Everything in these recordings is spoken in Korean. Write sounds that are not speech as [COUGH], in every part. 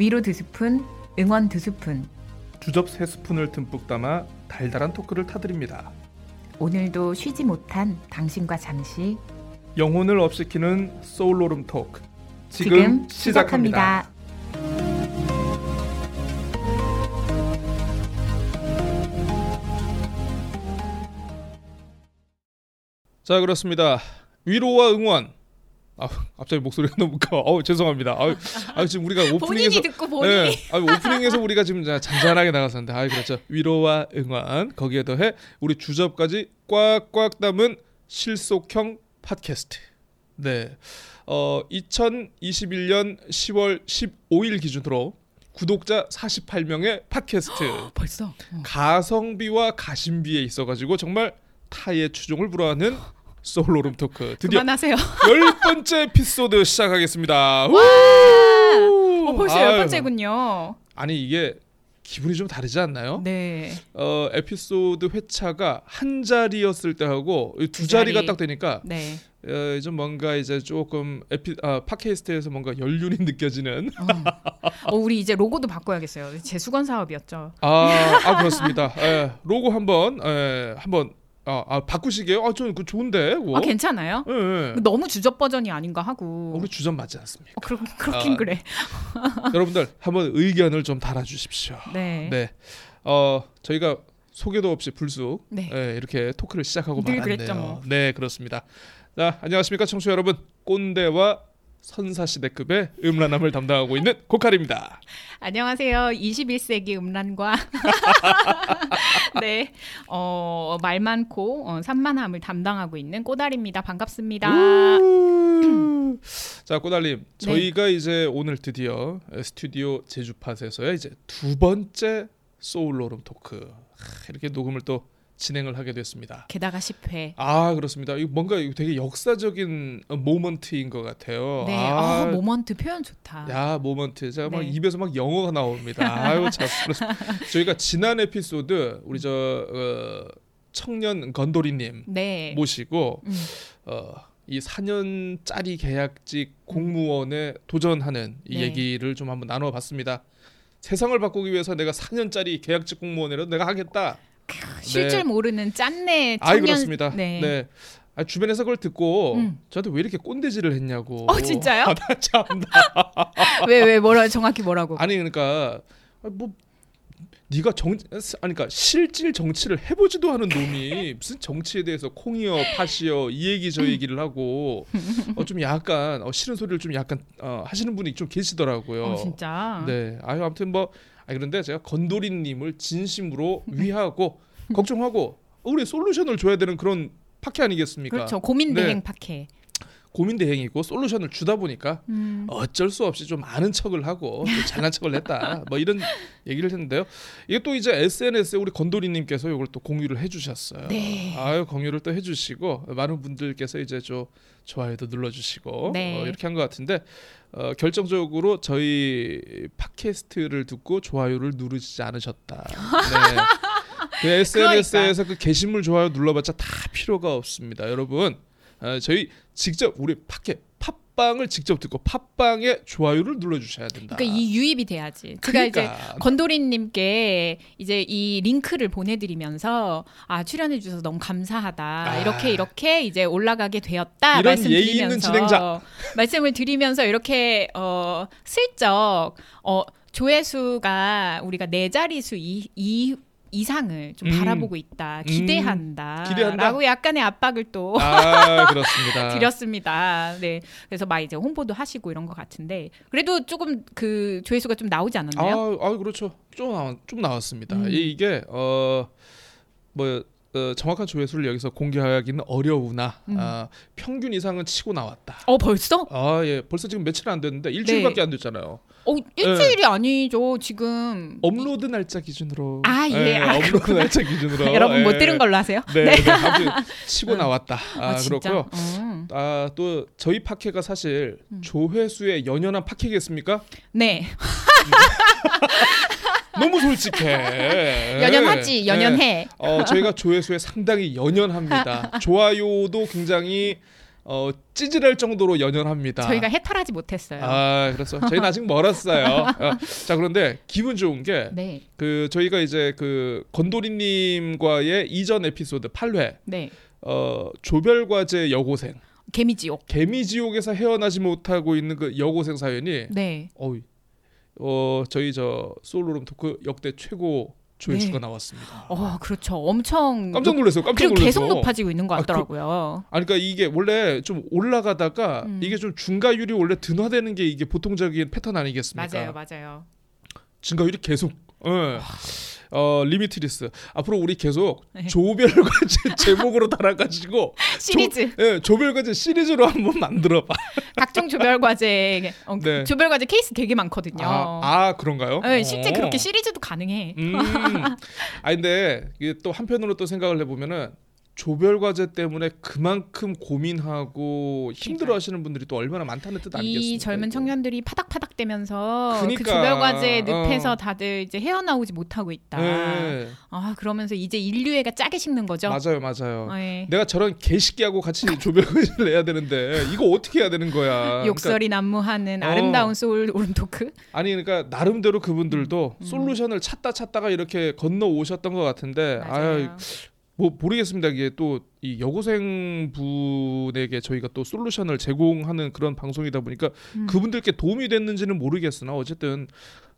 위로 두 스푼, 응원 두 스푼. 주접 세 스푼을 듬뿍 담아 달달한 토크를 타드립니다. 오늘도 쉬지 못한 당신과 잠시 영혼을 업시키는 소울로름 토크 지금, 지금 시작합니다. 시작합니다. 자 그렇습니다. 위로와 응원. 아 갑자기 목소리가 너무 커. 어 죄송합니다. 아, 아 지금 우리가 [LAUGHS] 오프닝에서 본인이 듣고 본인이 예, 아, 오프닝에서 우리가 지금 자- 잔잔하게 나갔었는데, 아 그렇죠. 위로와 응원 거기에 더해 우리 주접까지 꽉꽉 담은 실속형 팟캐스트. 네, 어 2021년 10월 15일 기준으로 구독자 48명의 팟캐스트. [GASPS] 벌써 어. 가성비와 가심비에 있어 가지고 정말 타의 추종을 불허하는 [GASPS] 솔로룸 토크 드디어 그만하세요. [LAUGHS] 열 번째 에피소드 시작하겠습니다. 우! 어, 벌써 열 아유. 번째군요. 아니 이게 기분이 좀 다르지 않나요? 네. 어 에피소드 회차가 한 자리였을 때하고 이두두 자리가 자리. 딱 되니까 네. 어, 좀 뭔가 이제 조금 에피 아, 팟캐스트에서 뭔가 연륜이 [LAUGHS] 느껴지는 어. 어, 우리 이제 로고도 바꿔야겠어요. 제 수건 사업이었죠. 아, 아 그렇습니다. 예, 로고 한번 예, 한번 아, 아 바꾸시게요? 아 저는 그 좋은데. 그거. 아 괜찮아요? 예, 예. 너무 주접 버전이 아닌가 하고. 우리 주전 맞지 않습니까? 어, 그렇, 그렇긴 아. 그래. [LAUGHS] 여러분들 한번 의견을 좀 달아주십시오. 네. 네. 어 저희가 소개도 없이 불쑥 네. 예, 이렇게 토크를 시작하고 늘 말았네요. 뭐. 네 그렇습니다. 자 안녕하십니까 청취자 여러분 꼰대와 선사시대급의 음란함을 담당하고 있는 고칼입니다. 안녕하세요. 21세기 음란과 [LAUGHS] 네, 어, 말 많고 어, 산만함을 담당하고 있는 꼬다리입니다. 반갑습니다. 우! 자 꼬달님 네. 저희가 이제 오늘 드디어 스튜디오 제주팟에서의 이제 두 번째 소울로름 토크 하, 이렇게 녹음을 또 진행을 하게 됐습니다. 게다가 10회. 아 그렇습니다. 이거 뭔가 되게 역사적인 어, moment인 것 같아요. 네, 아, 아, moment 표현 좋다. 야 모먼트 제가 막 네. 입에서 막 영어가 나옵니다. 아유 참. [LAUGHS] 저희가 지난 에피소드 우리 저 어, 청년 건도리님 네. 모시고 음. 어, 이 4년짜리 계약직 공무원에 도전하는 이 네. 얘기를 좀 한번 나눠봤습니다. 세상을 바꾸기 위해서 내가 4년짜리 계약직 공무원이라도 내가 하겠다. 쉴줄 모르는 짠내 아이 청년. 그렇습니다. 네. 네. 아, 주변에서 그걸 듣고 음. 저한테 왜 이렇게 꼰대질을 했냐고. 어, 진짜요? 아, 나 참. [LAUGHS] 왜왜 뭐라 정확히 뭐라고? 아니 그러니까 아, 뭐 네가 정 아니 그러니까 실질 정치를 해보지도 않은 놈이 무슨 정치에 대해서 콩이여 팥이여 이 얘기 저 얘기를 하고 어, 좀 약간 어, 싫은 소리를 좀 약간 어, 하시는 분이 좀 계시더라고요. 어, 진짜. 네. 아유 아무튼 뭐 아, 그런데 제가 건도리님을 진심으로 위하고 [LAUGHS] 걱정하고 우리 솔루션을 줘야 되는 그런 파케 아니겠습니까? 그렇죠. 고민 네. 대행 파케. 고민 대행이고 솔루션을 주다 보니까 음. 어쩔 수 없이 좀 아는 척을 하고 또 잘난 척을 했다. [LAUGHS] 뭐 이런 얘기를 했는데요. 이게 또 이제 SNS에 우리 건도리님께서 이걸 또 공유를 해주셨어요. 네. 아유 공유를 또 해주시고 많은 분들께서 이제 좀 좋아요도 눌러주시고 네. 어, 이렇게 한 것 같은데 어, 결정적으로 저희 팟캐스트를 듣고 좋아요를 누르지 않으셨다. [LAUGHS] 네. 그 SNS에서 그 게시물 좋아요 눌러봤자 다 필요가 없습니다, 여러분. 어, 저희 직접 우리 팟캐 팟빵을 직접 듣고 팟빵에 좋아요를 눌러주셔야 된다. 그러니까 이 유입이 돼야지. 제가 이제 그러니까. 건도리님께 이제 이 링크를 보내드리면서 아 출연해 주셔서 너무 감사하다 아. 이렇게 이렇게 이제 올라가게 되었다 말씀드리면서 진행자. [LAUGHS] 말씀을 드리면서 이렇게 어 슬쩍 어 조회수가 우리가 네 자리수 이, 이 이상을 좀 음. 바라보고 있다 기대한다 기대한다? 라고 약간의 압박을 또아 [LAUGHS] 그렇습니다. 드렸습니다. 네. 그래서 막 이제 홍보도 하시고 이런 것 같은데 그래도 조금 그 조회수가 좀 나오지 않았나요? 아, 아 그렇죠. 좀 나왔, 좀 나왔습니다. 음. 이- 이게 어뭐 어, 정확한 조회수를 여기서 공개하기는 어려우나 음. 아, 평균 이상은 치고 나왔다. 어 벌써? 아 예, 벌써 지금 며칠 안 됐는데 일주일밖에 네. 안 됐잖아요. 어 일주일이 아니죠 지금. 업로드 날짜 기준으로. 아, 예. 아, 업로드 날짜 기준으로. [LAUGHS] 여러분 못 예. 들은 걸로 하세요? 네, 네. 아무튼 치고 음. 나왔다. 아, 진짜? 그렇고요. 음. 아, 또 저희 팟캐가 사실 음. 조회수에 연연한 팟캐겠습니까? 네. [LAUGHS] 너무 솔직해. [LAUGHS] 연연하지 네. 연연해. 어, 저희가 조회수에 상당히 연연합니다. 좋아요도 굉장히 어, 찌질할 정도로 연연합니다. 저희가 해탈하지 못했어요. 아, 그렇죠. 저희는 아직 멀었어요. [LAUGHS] 어, 자, 그런데 기분 좋은 게 네, 그 저희가 이제 그 건도리님과의 이전 에피소드 8회 네. 어, 조별과제 여고생 개미지옥. 개미지옥에서 헤어나지 못하고 있는 그 여고생 사연이 네. 어, 어 저희 저 솔로룸 토크 역대 최고 조회수가 네. 나왔습니다. 어, 그렇죠. 엄청 깜짝 놀랐어요. 깜짝 그리고 놀랐어. 계속 높아지고 있는 것 아, 그- 같더라고요. 아니 그러니까 이게 원래 좀 올라가다가 음. 이게 좀 증가율이 원래 둔화되는 게 이게 보통적인 패턴 아니겠습니까? 맞아요, 맞아요. 증가율이 계속 예. 어 limitless 앞으로 우리 계속 [LAUGHS] 네. 조별과제 [LAUGHS] 제목으로 달아가지고 시리즈 예 조별과제 시리즈로 한번 만들어봐. [LAUGHS] 각종 조별 과제 어, 네. 조별 과제 케이스 되게 많거든요. 아, 아 그런가요? 네, 실제 어. 그렇게 시리즈도 가능해. 음. 아 근데 이게 또 한편으로 또 생각을 해보면은 조별 과제 때문에 그만큼 고민하고 힘들어 하시는 분들이 또 얼마나 많다는 뜻 아니겠습니까? 이 젊은? 청년들이 파닥파닥 대면서 그 그니까. 조별 과제 늪에서 어. 다들 이제 헤어나오지 못하고 있다. 네. 아 그러면서 이제 인류애가 짜게 식는 거죠. 맞아요, 맞아요. 네. 내가 저런 개식기하고 같이 [LAUGHS] 조별 과제를 해야 되는데 이거 어떻게 해야 되는 거야? 그러니까 욕설이 난무하는 어. 아름다운 소울 오른토크. 아니 그러니까 나름대로 그분들도 음. 솔루션을 찾다 찾다가 이렇게 건너 오셨던 것 같은데 아유. 뭐 모르겠습니다 이게 또 이 여고생 분에게 저희가 또 솔루션을 제공하는 그런 방송이다 보니까 음. 그분들께 도움이 됐는지는 모르겠으나 어쨌든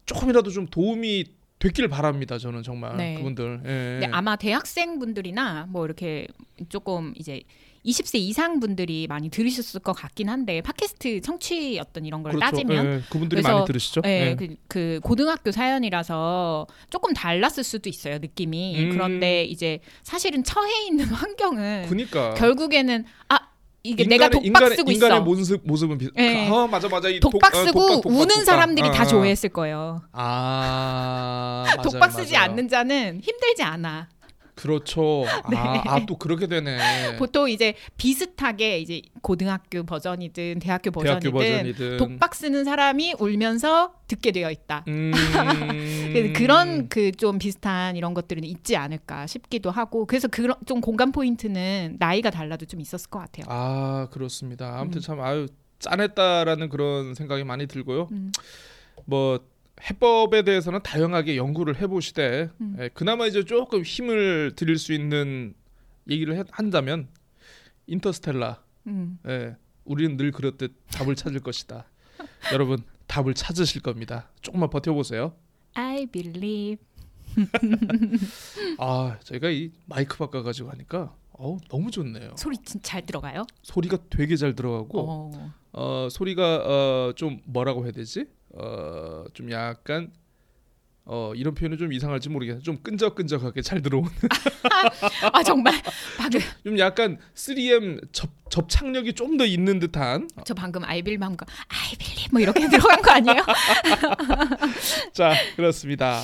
조금이라도 좀 도움이 됐길 바랍니다 저는 정말 네. 그분들 예. 근데 아마 대학생 분들이나 뭐 이렇게 조금 이제 20세 이상 분들이 많이 들으셨을 것 같긴 한데 팟캐스트 청취 어떤 이런 걸 따지면 예, 그분들이 많이 들으시죠 네, 예. 그, 그 고등학교 사연이라서 조금 달랐을 수도 있어요 느낌이 음. 그런데 이제 사실은 처해 있는 [LAUGHS] 환경은 그러니까 결국에는 아 이게 내가 독박 인간의, 쓰고 인간의 있어 모습 모습은 비슷. 예. 아 맞아 맞아 이 독박 독- 아, 쓰고 독박, 독박, 우는 독박. 사람들이 아, 다 아. 좋아했을 거예요 아 [LAUGHS] 맞아요, 독박 쓰지 맞아요. 않는 자는 힘들지 않아 그렇죠. [LAUGHS] 네. 아또 그렇게 되네. 보통 이제 비슷하게 이제 고등학교 버전이든 대학교 버전이든, 대학교 버전이든 독박 쓰는 사람이 울면서 듣게 되어 있다. 음... [LAUGHS] 그런 그 좀 비슷한 이런 것들은 있지 않을까 싶기도 하고 그래서 그런 좀 공감 포인트는 나이가 달라도 좀 있었을 것 같아요. 아 그렇습니다. 아무튼 음. 참 아유 짠했다라는 그런 생각이 많이 들고요. 음. 뭐 해법에 대해서는 다양하게 연구를 해보시되 음. 예, 그나마 이제 조금 힘을 드릴 수 있는 얘기를 해- 한다면 인터스텔라. 음. 예, 우리는 늘 그렇듯 답을 찾을 것이다. [LAUGHS] 여러분 답을 찾으실 겁니다. 조금만 버텨보세요. I believe. [LAUGHS] 아 저희가 이 마이크 바꿔가지고 하니까 어 너무 좋네요. 소리 진짜 잘 들어가요. 소리가 되게 잘 들어가고 어. 어 소리가 어 좀 뭐라고 해야 되지? 어 좀 약간 어 이런 표현은 좀 이상할지 모르겠는데 좀 끈적끈적하게 잘 들어오는 [LAUGHS] 아 정말 방금 좀 약간 3M 접 접착력이 좀 더 있는 듯한 저 방금 I believe 뭐 이렇게 들어간 거 아니에요? [LAUGHS] 자 그렇습니다.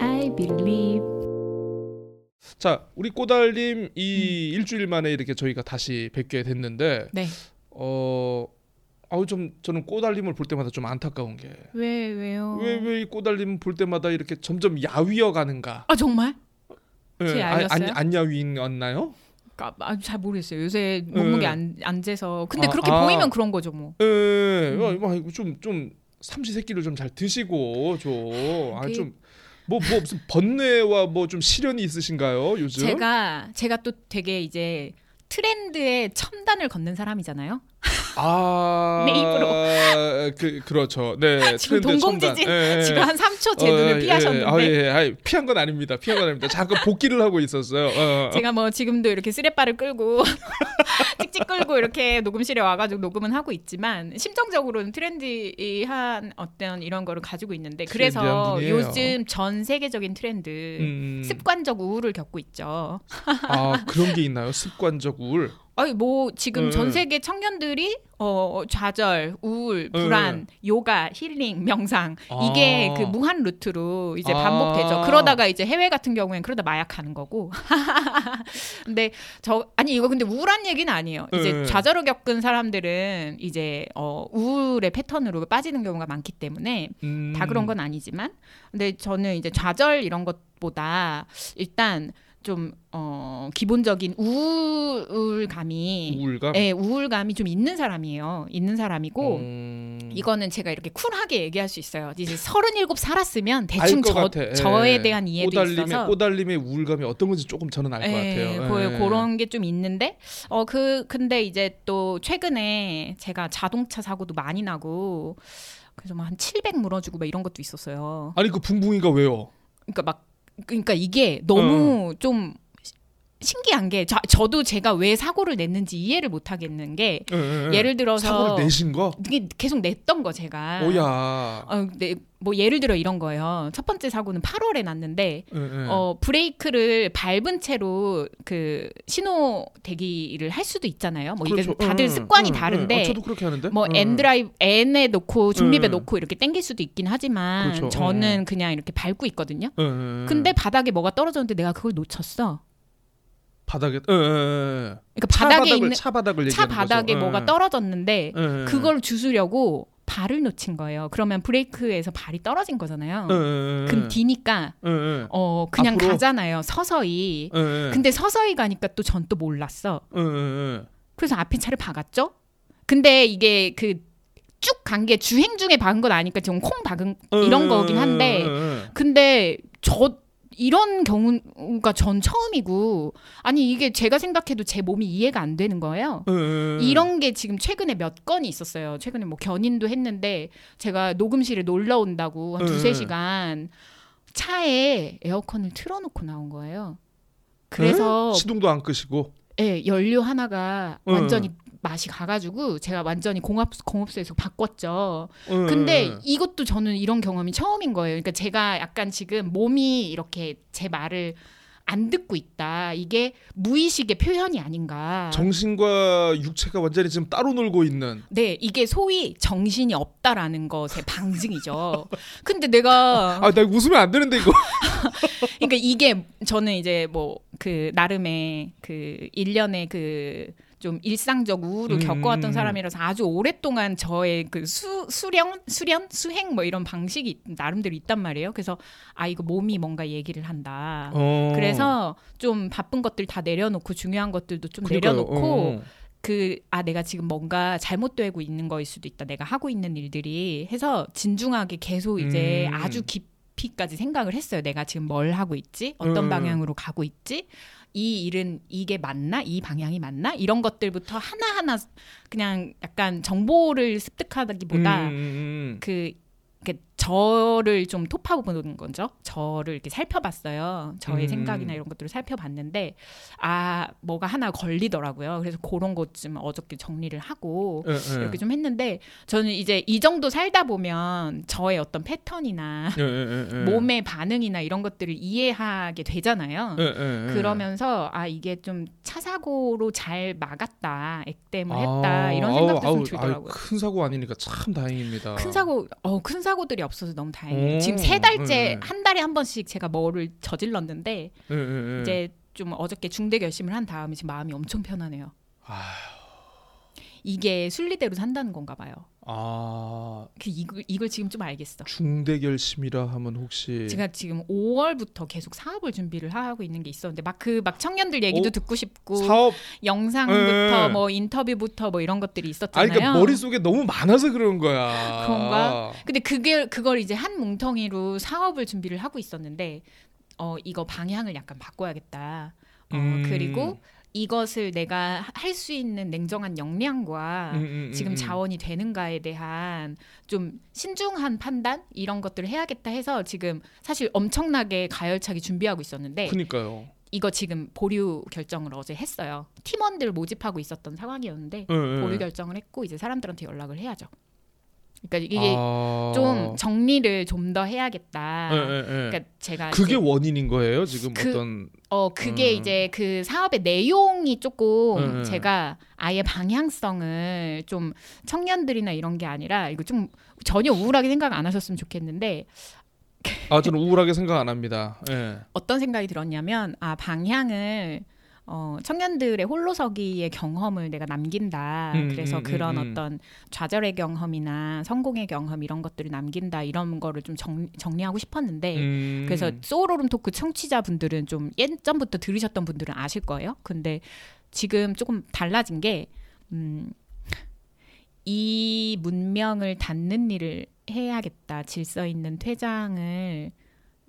I believe. 자 우리 꼬달님 이 일주일 만에 이렇게 저희가 다시 뵙게 됐는데 네. 어 아우 좀 저는 꼬달님을 볼 때마다 좀 안타까운 게 왜 왜요? 왜 왜 이 꼬달님 볼 때마다 이렇게 점점 야위어 가는가? 아 정말? 예, 제 안, 알렸어요? 안, 안 야위였나요? 아, 아, 잘 모르겠어요. 요새 몸무게 네. 안, 안 재서. 근데 아, 그렇게 아. 보이면 그런 거죠 뭐. 예, 음. 어, 좀좀 삼시세끼를 좀 잘 드시고 좀아좀뭐 뭐 무슨 번뇌와 뭐 좀 시련이 있으신가요 요즘? 제가 제가 또 되게 이제 트렌드에 첨단을 걷는 사람이잖아요. 아, 내 입으로. 그 그렇죠. 네. [LAUGHS] 지금 동공지진. 예, 예. 지금 한 3초 제 어, 눈을 예, 피하셨는데 아, 예, 아, 피한 건 아닙니다. 피한 건 아닙니다. 잠깐 복귀를 하고 있었어요. 어, 어. 제가 뭐 지금도 이렇게 쓰레빠를 끌고 [LAUGHS] 찍찍 끌고 이렇게 녹음실에 와가지고 녹음은 하고 있지만 심정적으로는 트렌디한 어떤 이런 거를 가지고 있는데 그래서. 요즘 전 세계적인 트렌드 음, 습관적 우울을 겪고 있죠. 아 그런 게 있나요? 습관적 우울. 아니 뭐 지금 네. 전 세계 청년들이 어 좌절, 우울, 불안, 요가, 힐링, 명상 이게 아. 그 무한 루트로 이제 아. 반복되죠. 그러다가 이제 해외 같은 경우엔 그러다 마약하는 거고. [LAUGHS] 근데 저 아니 이거 근데 우울한 얘기는 아니에요. 이제 네. 좌절을 겪은 사람들은 이제 어 우울의 패턴으로 빠지는 경우가 많기 때문에 음. 다 그런 건 아니지만 근데 저는 이제 좌절 이런 것보다 일단 좀 어, 기본적인 우울감이 우울감. 예, 우울감이 좀 있는 사람이에요. 있는 사람이고 음... 이거는 제가 이렇게 쿨하게 얘기할 수 있어요. 이제 서른일곱 살았으면 알 대충 것 저, 같아. 예. 저에 대한 이해도 꼬달림의 있어서 꼬달림의 우울감이 어떤 건지 조금 저는 알것 예, 같아요. 그, 예. 그런 게 좀 있는데 어 그 근데 이제 또 최근에 제가 자동차 사고도 많이 나고 그래서 막 한 700 물어주고 막 이런 것도 있었어요. 아니 그 붕붕이가 왜요? 그러니까 막 그러니까 이게 너무 좀 시- 신기한 게 저, 저도 제가 왜 사고를 냈는지 이해를 못 하겠는 게 예, 예, 예. 예 를 들어서 사고를 내신 거? 이게 계속 냈던 거 제가 오야. 어, 네, 뭐 예를 들어 이런 거예요. 첫 번째 사고는 8월에 났는데 예, 예. 어 브레이크를 밟은 채로 그 신호 대기를 할 수도 있잖아요. 뭐 이게 그렇죠. 다들 응, 습관이 응, 응. 다른데 어, 저도 그렇게 하는데. 뭐 응. N 드라이브 N에 놓고 중립에 응. 놓고 이렇게 당길 수도 있긴 하지만 그렇죠. 저는 그냥 이렇게 밟고 있거든요. 예, 예, 예. 근데 바닥에 뭐가 떨어졌는데 내가 그걸 놓쳤어. 바닥에 예, 예, 예. 그러니까 차 바닥에 바닥을 있는 차 바닥을 차 바닥에 거죠. 뭐가 예. 떨어졌는데 예, 예. 그걸 주스려고 발을 놓친 거예요. 그러면 브레이크에서 발이 떨어진 거잖아요. 예. 그럼 뒤니까. 어 그냥 앞으로? 가잖아요. 서서히. 근데 서서히 가니까 또 전 또 몰랐어. 그래서 앞에 차를 박았죠. 근데 이게 그 쭉 간 게 주행 중에 박은 건 아니까 지금 콩 박은 이런 예, 거긴 한데. 근데 저 이런 경우가 전 처음이고 아니 이게 제가 생각해도 제 몸이 이해가 안 되는 거예요. 예. 이런 게 지금 최근에 몇 건이 있었어요. 최근에 뭐 견인도 했는데 제가 녹음실에 놀러 온다고 한 네. 두세 시간 차에 에어컨을 틀어놓고 나온 거예요. 그래서 예? 시동도 안 끄시고. 예, 연료 하나가 네. 완전히 맛이 가가지고 제가 완전히 공업 공업소에서 바꿨죠. 예, 근데 예. 이것도 저는 이런 경험이 처음인 거예요. 그러니까 제가 약간 지금 몸이 이렇게 제 말을 안 듣고 있다. 이게 무의식의 표현이 아닌가. 정신과 육체가 완전히 지금 따로 놀고 있는. 네, 이게 소위 정신이 없다라는 것의 방증이죠. [LAUGHS] 근데 내가 아, 나 웃으면 안 되는데 이거. [LAUGHS] 그러니까 이게 저는 이제 뭐 그 나름의 그 일련의 그 좀 일상적 우울을 음. 겪어왔던 사람이라서 아주 오랫동안 저의 그 수, 수련 수련 수행 뭐 이런 방식이 나름대로 있단 말이에요. 그래서 아 이거 몸이 뭔가 얘기를 한다. 어. 그래서 좀 바쁜 것들 다 내려놓고 중요한 것들도 좀 그러니까요. 내려놓고 어. 그 아 내가 지금 뭔가 잘못되고 있는 거일 수도 있다. 내가 하고 있는 일들이 해서 진중하게 계속 이제 음. 아주 깊이까지 생각을 했어요. 내가 지금 뭘 하고 있지? 어떤 음. 방향으로 가고 있지? 이 일은 이게 맞나? 이 방향이 맞나? 이런 것들부터 하나하나 그냥 약간 정보를 습득하기보다 음, 음, 음. 그 이렇게 저를 좀 톱하보는 거죠. 저를 이렇게 살펴봤어요. 저의 음. 생각이나 이런 것들을 살펴봤는데 아 뭐가 하나 걸리더라고요. 그래서 그런 것 좀 어저께 정리를 하고 예, 예. 이렇게 좀 했는데 저는 이제 이 정도 살다 보면 저의 어떤 패턴이나 예, 예. 몸의 반응이나 이런 것들을 이해하게 되잖아요. 그러면서 아 이게 좀 차 사고로 잘 막았다, 액땜을 아, 했다 이런 아우, 생각도 아우, 좀 들더라고요. 아유, 큰 사고 아니니까 참 다행입니다. 큰 사고, 어, 큰 사고들이 없어서 너무 다행이에요. 오, 지금 세 달째 네. 한 달에 한 번씩 제가 뭐를 저질렀는데 예, 예, 예. 이제 좀 어저께 중대 결심을 한 다음에 지금 마음이 엄청 편하네요. 아휴. 이게 순리대로 산다는 건가 봐요. 아 그 이걸, 이걸 지금 좀 알겠어. 중대 결심이라 하면 혹시 제가 지금 5월부터 계속 사업을 준비를 하고 있는 게 있었는데 막 그 막 청년들 얘기도 오, 듣고 싶고 사업 영상부터 네. 뭐 인터뷰부터 뭐 이런 것들이 있었잖아요. 그러니까 머릿속에 너무 많아서 그런 거야. 그런가? 근데 그게 그걸 이제 한 뭉텅이로 사업을 준비를 하고 있었는데 어 이거 방향을 약간 바꿔야겠다. 어 음. 그리고 이것을 내가 할 수 있는 냉정한 역량과 음, 음, 음, 지금 음. 자원이 되는가에 대한 좀 신중한 판단 이런 것들을 해야겠다 해서 지금 사실 엄청나게 가열차게 준비하고 있었는데 그니까요. 이거 지금 보류 결정을 어제 했어요. 팀원들 모집하고 있었던 상황이었는데 예, 예. 보류 결정을 했고 이제 사람들한테 연락을 해야죠. 그러니까 이게 아. 좀 정리를 좀 더 해야겠다. 예, 예, 예. 그러니까 제가 그게 원인인 거예요 지금 그- 어떤 어 그게 음. 이제 그 사업의 내용이 조금 음, 음. 제가 아예 방향성을 좀 청년들이나 이런 게 아니라 이거 좀 전혀 우울하게 생각 안 하셨으면 좋겠는데 아 저는 우울하게 생각 안 합니다. 예. 어떤 생각이 들었냐면 아 방향을 어, 청년들의 홀로서기의 경험을 내가 남긴다. 음, 그래서 음, 그런 음, 음. 어떤 좌절의 경험이나 성공의 경험 이런 것들을 남긴다. 이런 거를 좀 정, 정리하고 싶었는데 음. 그래서 소울오름 토크 청취자분들은 좀 예전부터 들으셨던 분들은 아실 거예요. 근데 지금 조금 달라진 게 음, 이 문명을 닫는 일을 해야겠다. 질서 있는 퇴장을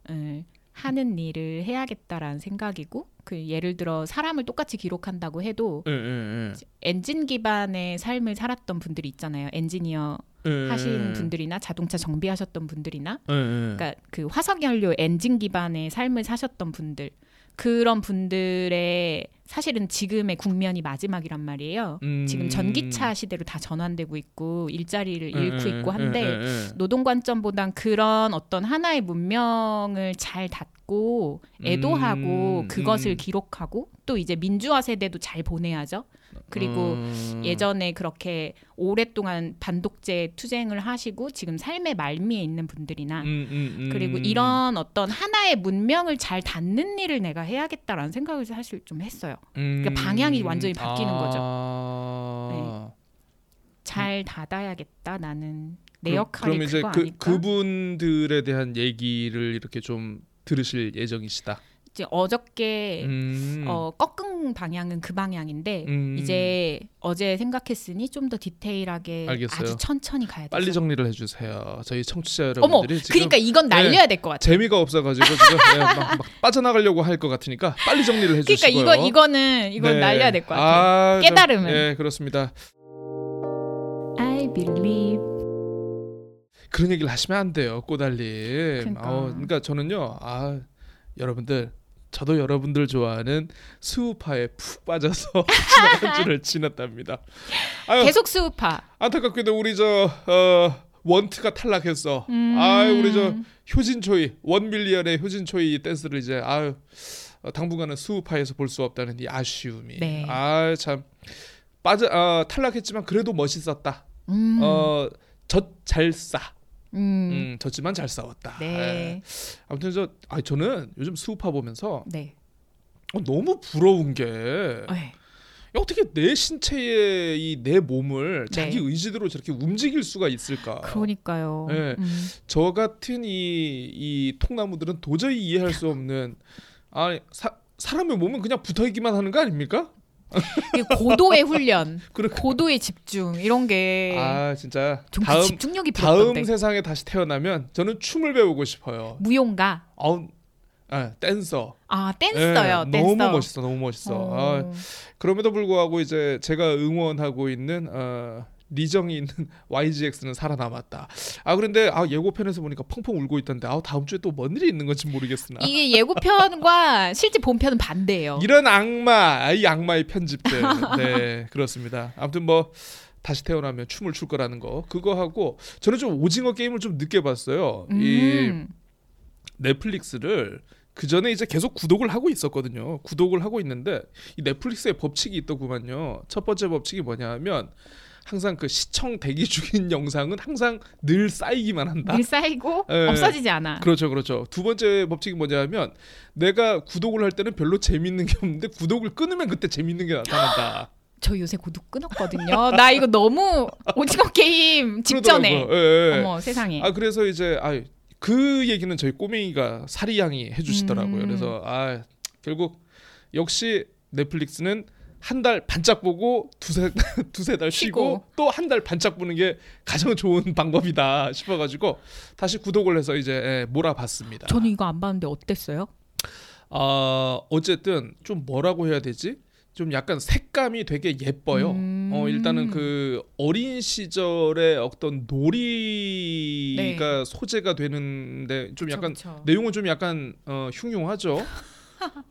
을 하는 일을 해야겠다라는 생각이고 그 예를 들어 사람을 똑같이 기록한다고 해도 예, 예, 예. 엔진 기반의 삶을 살았던 분들이 있잖아요. 엔지니어 예, 하신 예. 분들이나 자동차 정비하셨던 분들이나. 그러니까 그 화석 연료 엔진 기반의 삶을 사셨던 분들 그런 분들의 사실은 지금의 국면이 마지막이란 말이에요. 음. 지금 전기차 시대로 다 전환되고 있고 일자리를 예, 잃고 예, 있고 예, 한데. 노동 관점보단 그런 어떤 하나의 문명을 잘 닫고 애도하고 음, 그것을 음. 기록하고 또 이제 민주화 세대도 잘 보내야죠. 그리고 음. 예전에 그렇게 오랫동안 반독재 투쟁을 하시고 지금 삶의 말미에 있는 분들이나 음, 음, 음. 그리고 이런 어떤 하나의 문명을 잘 닫는 일을 내가 해야겠다라는 생각을 사실 좀 했어요. 그러니까 음. 방향이 완전히 바뀌는 거죠. 아. 잘 닫아야겠다 나는 내 그럼- 역할이 그럼 이제 그? 그분들에 대한 얘기를 이렇게 좀 들으실 예정이시다. 이제 어저께 음. 어, 꺾은 방향은 그 방향인데 음. 이제 어제 생각했으니 좀 더 디테일하게 알겠어요. 아주 천천히 가야 돼요. 빨리 정리를 해주세요. 저희 청취자 어머, 여러분들이 지금 그러니까 이건 날려야 될것 같아. 재미가 없어가지고 지금 예, 막, 막 빠져나가려고 할 것 같으니까 빨리 정리를 그러니까 해주시고요. 이거 이거는 이건 네. 날려야 될 것 같아. 아, 깨달음은. 좀, 예, 그렇습니다. I believe. 그런 얘기를 하시면 안 돼요, 꼬달님. 그러니까. 어, 그러니까 저는요, 아 여러분들. 저도 여러분들 좋아하는 수우파에 푹 빠져서 지난 한 주를 지났답니다. 아유, 계속 수우파. 안타깝게도 우리 저 어, 원트가 탈락했어. 음. 아유 우리 저 효진초이 원밀리언의 효진초이 댄스를 이제 아유 어, 당분간은 수우파에서 볼 수 없다는 이 아쉬움이. 네. 아참 빠져 어, 탈락했지만 그래도 멋있었다. 음. 어 젖잘 싸. 음. 음, 졌지만 잘 싸웠다. 예. 네. 아무튼 저 아, 저는 요즘 수우파 보면서 네. 어, 너무 부러운 게 네. 어떻게 내 신체의 이 내 몸을 네. 자기 의지대로 저렇게 움직일 수가 있을까? 그러니까요. 네. 음. 저 같은 이, 이 통나무들은 도저히 이해할 수 없는 아 사, 사람의 몸은 그냥 붙어 있기만 하는 거 아닙니까? 고도의 훈련, [LAUGHS] 그렇게 고도의 집중 이런 게 아 진짜 좀 다음 집중력이 다음 필요한데. 세상에 다시 태어나면 저는 춤을 배우고 싶어요. 무용가. 아우 아, 댄서. 아 댄서요. 예, 댄서. 너무 멋있어, 너무 멋있어. 어. 아, 그럼에도 불구하고 이제 제가 응원하고 있는 어, 리정이 있는 [LAUGHS] YGX는 살아남았다. 아 그런데 아 예고편에서 보니까 펑펑 울고 있던데 아 다음 주에 또 뭔 일이 있는 건지 모르겠으나 이게 예고편과 [LAUGHS] 실제 본편은 반대예요. 이런 악마, 아, 이 악마의 편집들. 네 [LAUGHS] 그렇습니다. 아무튼 뭐 다시 태어나면 춤을 출 거라는 거 그거 하고 저는 좀 오징어 게임을 좀 늦게 봤어요. 이 음. 넷플릭스를 그 전에 이제 계속 구독을 하고 있었거든요. 구독을 하고 있는데 이 넷플릭스의 법칙이 있더구만요. 첫 번째 법칙이 뭐냐하면 항상 그 시청 대기 [LAUGHS] 중인 영상은 항상 늘 쌓이기만 한다. 늘 쌓이고 예. 없어지지 않아. 그렇죠, 그렇죠. 두 번째 법칙이 뭐냐면 내가 구독을 할 때는 별로 재밌는 게 없는데 구독을 끊으면 그때 재밌는 게 나타난다. [GASPS] 저 요새 구독 끊었거든요. 나 이거 너무 오징어 게임 직전에. 예, 예. 어머 세상에. 아 그래서 이제 아 그 얘기는 저희 꼬맹이가 사리 양이 해주시더라고요. 음. 그래서 아 결국 역시 넷플릭스는 한 달 반짝 보고 두세 [LAUGHS] 두세 달 쉬고, 쉬고. 또 한 달 반짝 보는 게 가장 좋은 [LAUGHS] 방법이다 싶어가지고 다시 구독을 해서 이제 예, 몰아봤습니다. 저는 이거 안 봤는데 어땠어요? 아 어쨌든 좀 뭐라고 해야 되지? 좀 약간 색감이 되게 예뻐요. 음. 어 일단은 그 어린 시절의 어떤 놀이가 소재가 되는데 좀 네. 그쵸, 약간 그쵸. 내용은 좀 약간 어, 흉흉하죠.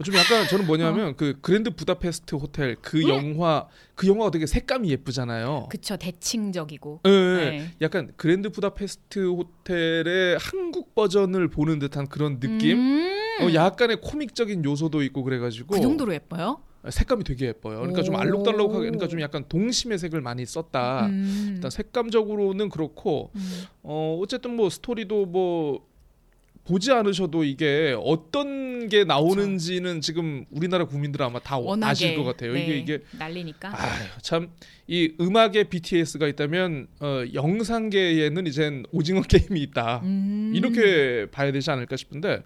좀 약간 저는 뭐냐면 그 그랜드 부다페스트 호텔 그 음. 영화 그 영화가 되게 색감이 예쁘잖아요. 그쵸 대칭적이고. 예, 예. 네. 약간 그랜드 부다페스트 호텔의 한국 버전을 보는 듯한 그런 느낌. 음. 어, 약간의 코믹적인 요소도 있고 그래가지고 그 정도로 예뻐요? 색감이 되게 예뻐요. 그러니까 좀 오. 알록달록하게, 그러니까 좀 약간 동심의 색을 많이 썼다. 음. 일단 색감적으로는 그렇고 음. 어 어쨌든 뭐 스토리도 뭐 보지 않으셔도 이게 어떤 게 나오는지는 지금 우리나라 국민들은 아마 다 워낙에 아실 것 같아요. 네, 이게 이게 난리니까. 참 이 음악에 BTS가 있다면 어, 영상계에는 이젠 오징어 [LAUGHS] 게임이 있다. 음. 이렇게 봐야 되지 않을까 싶은데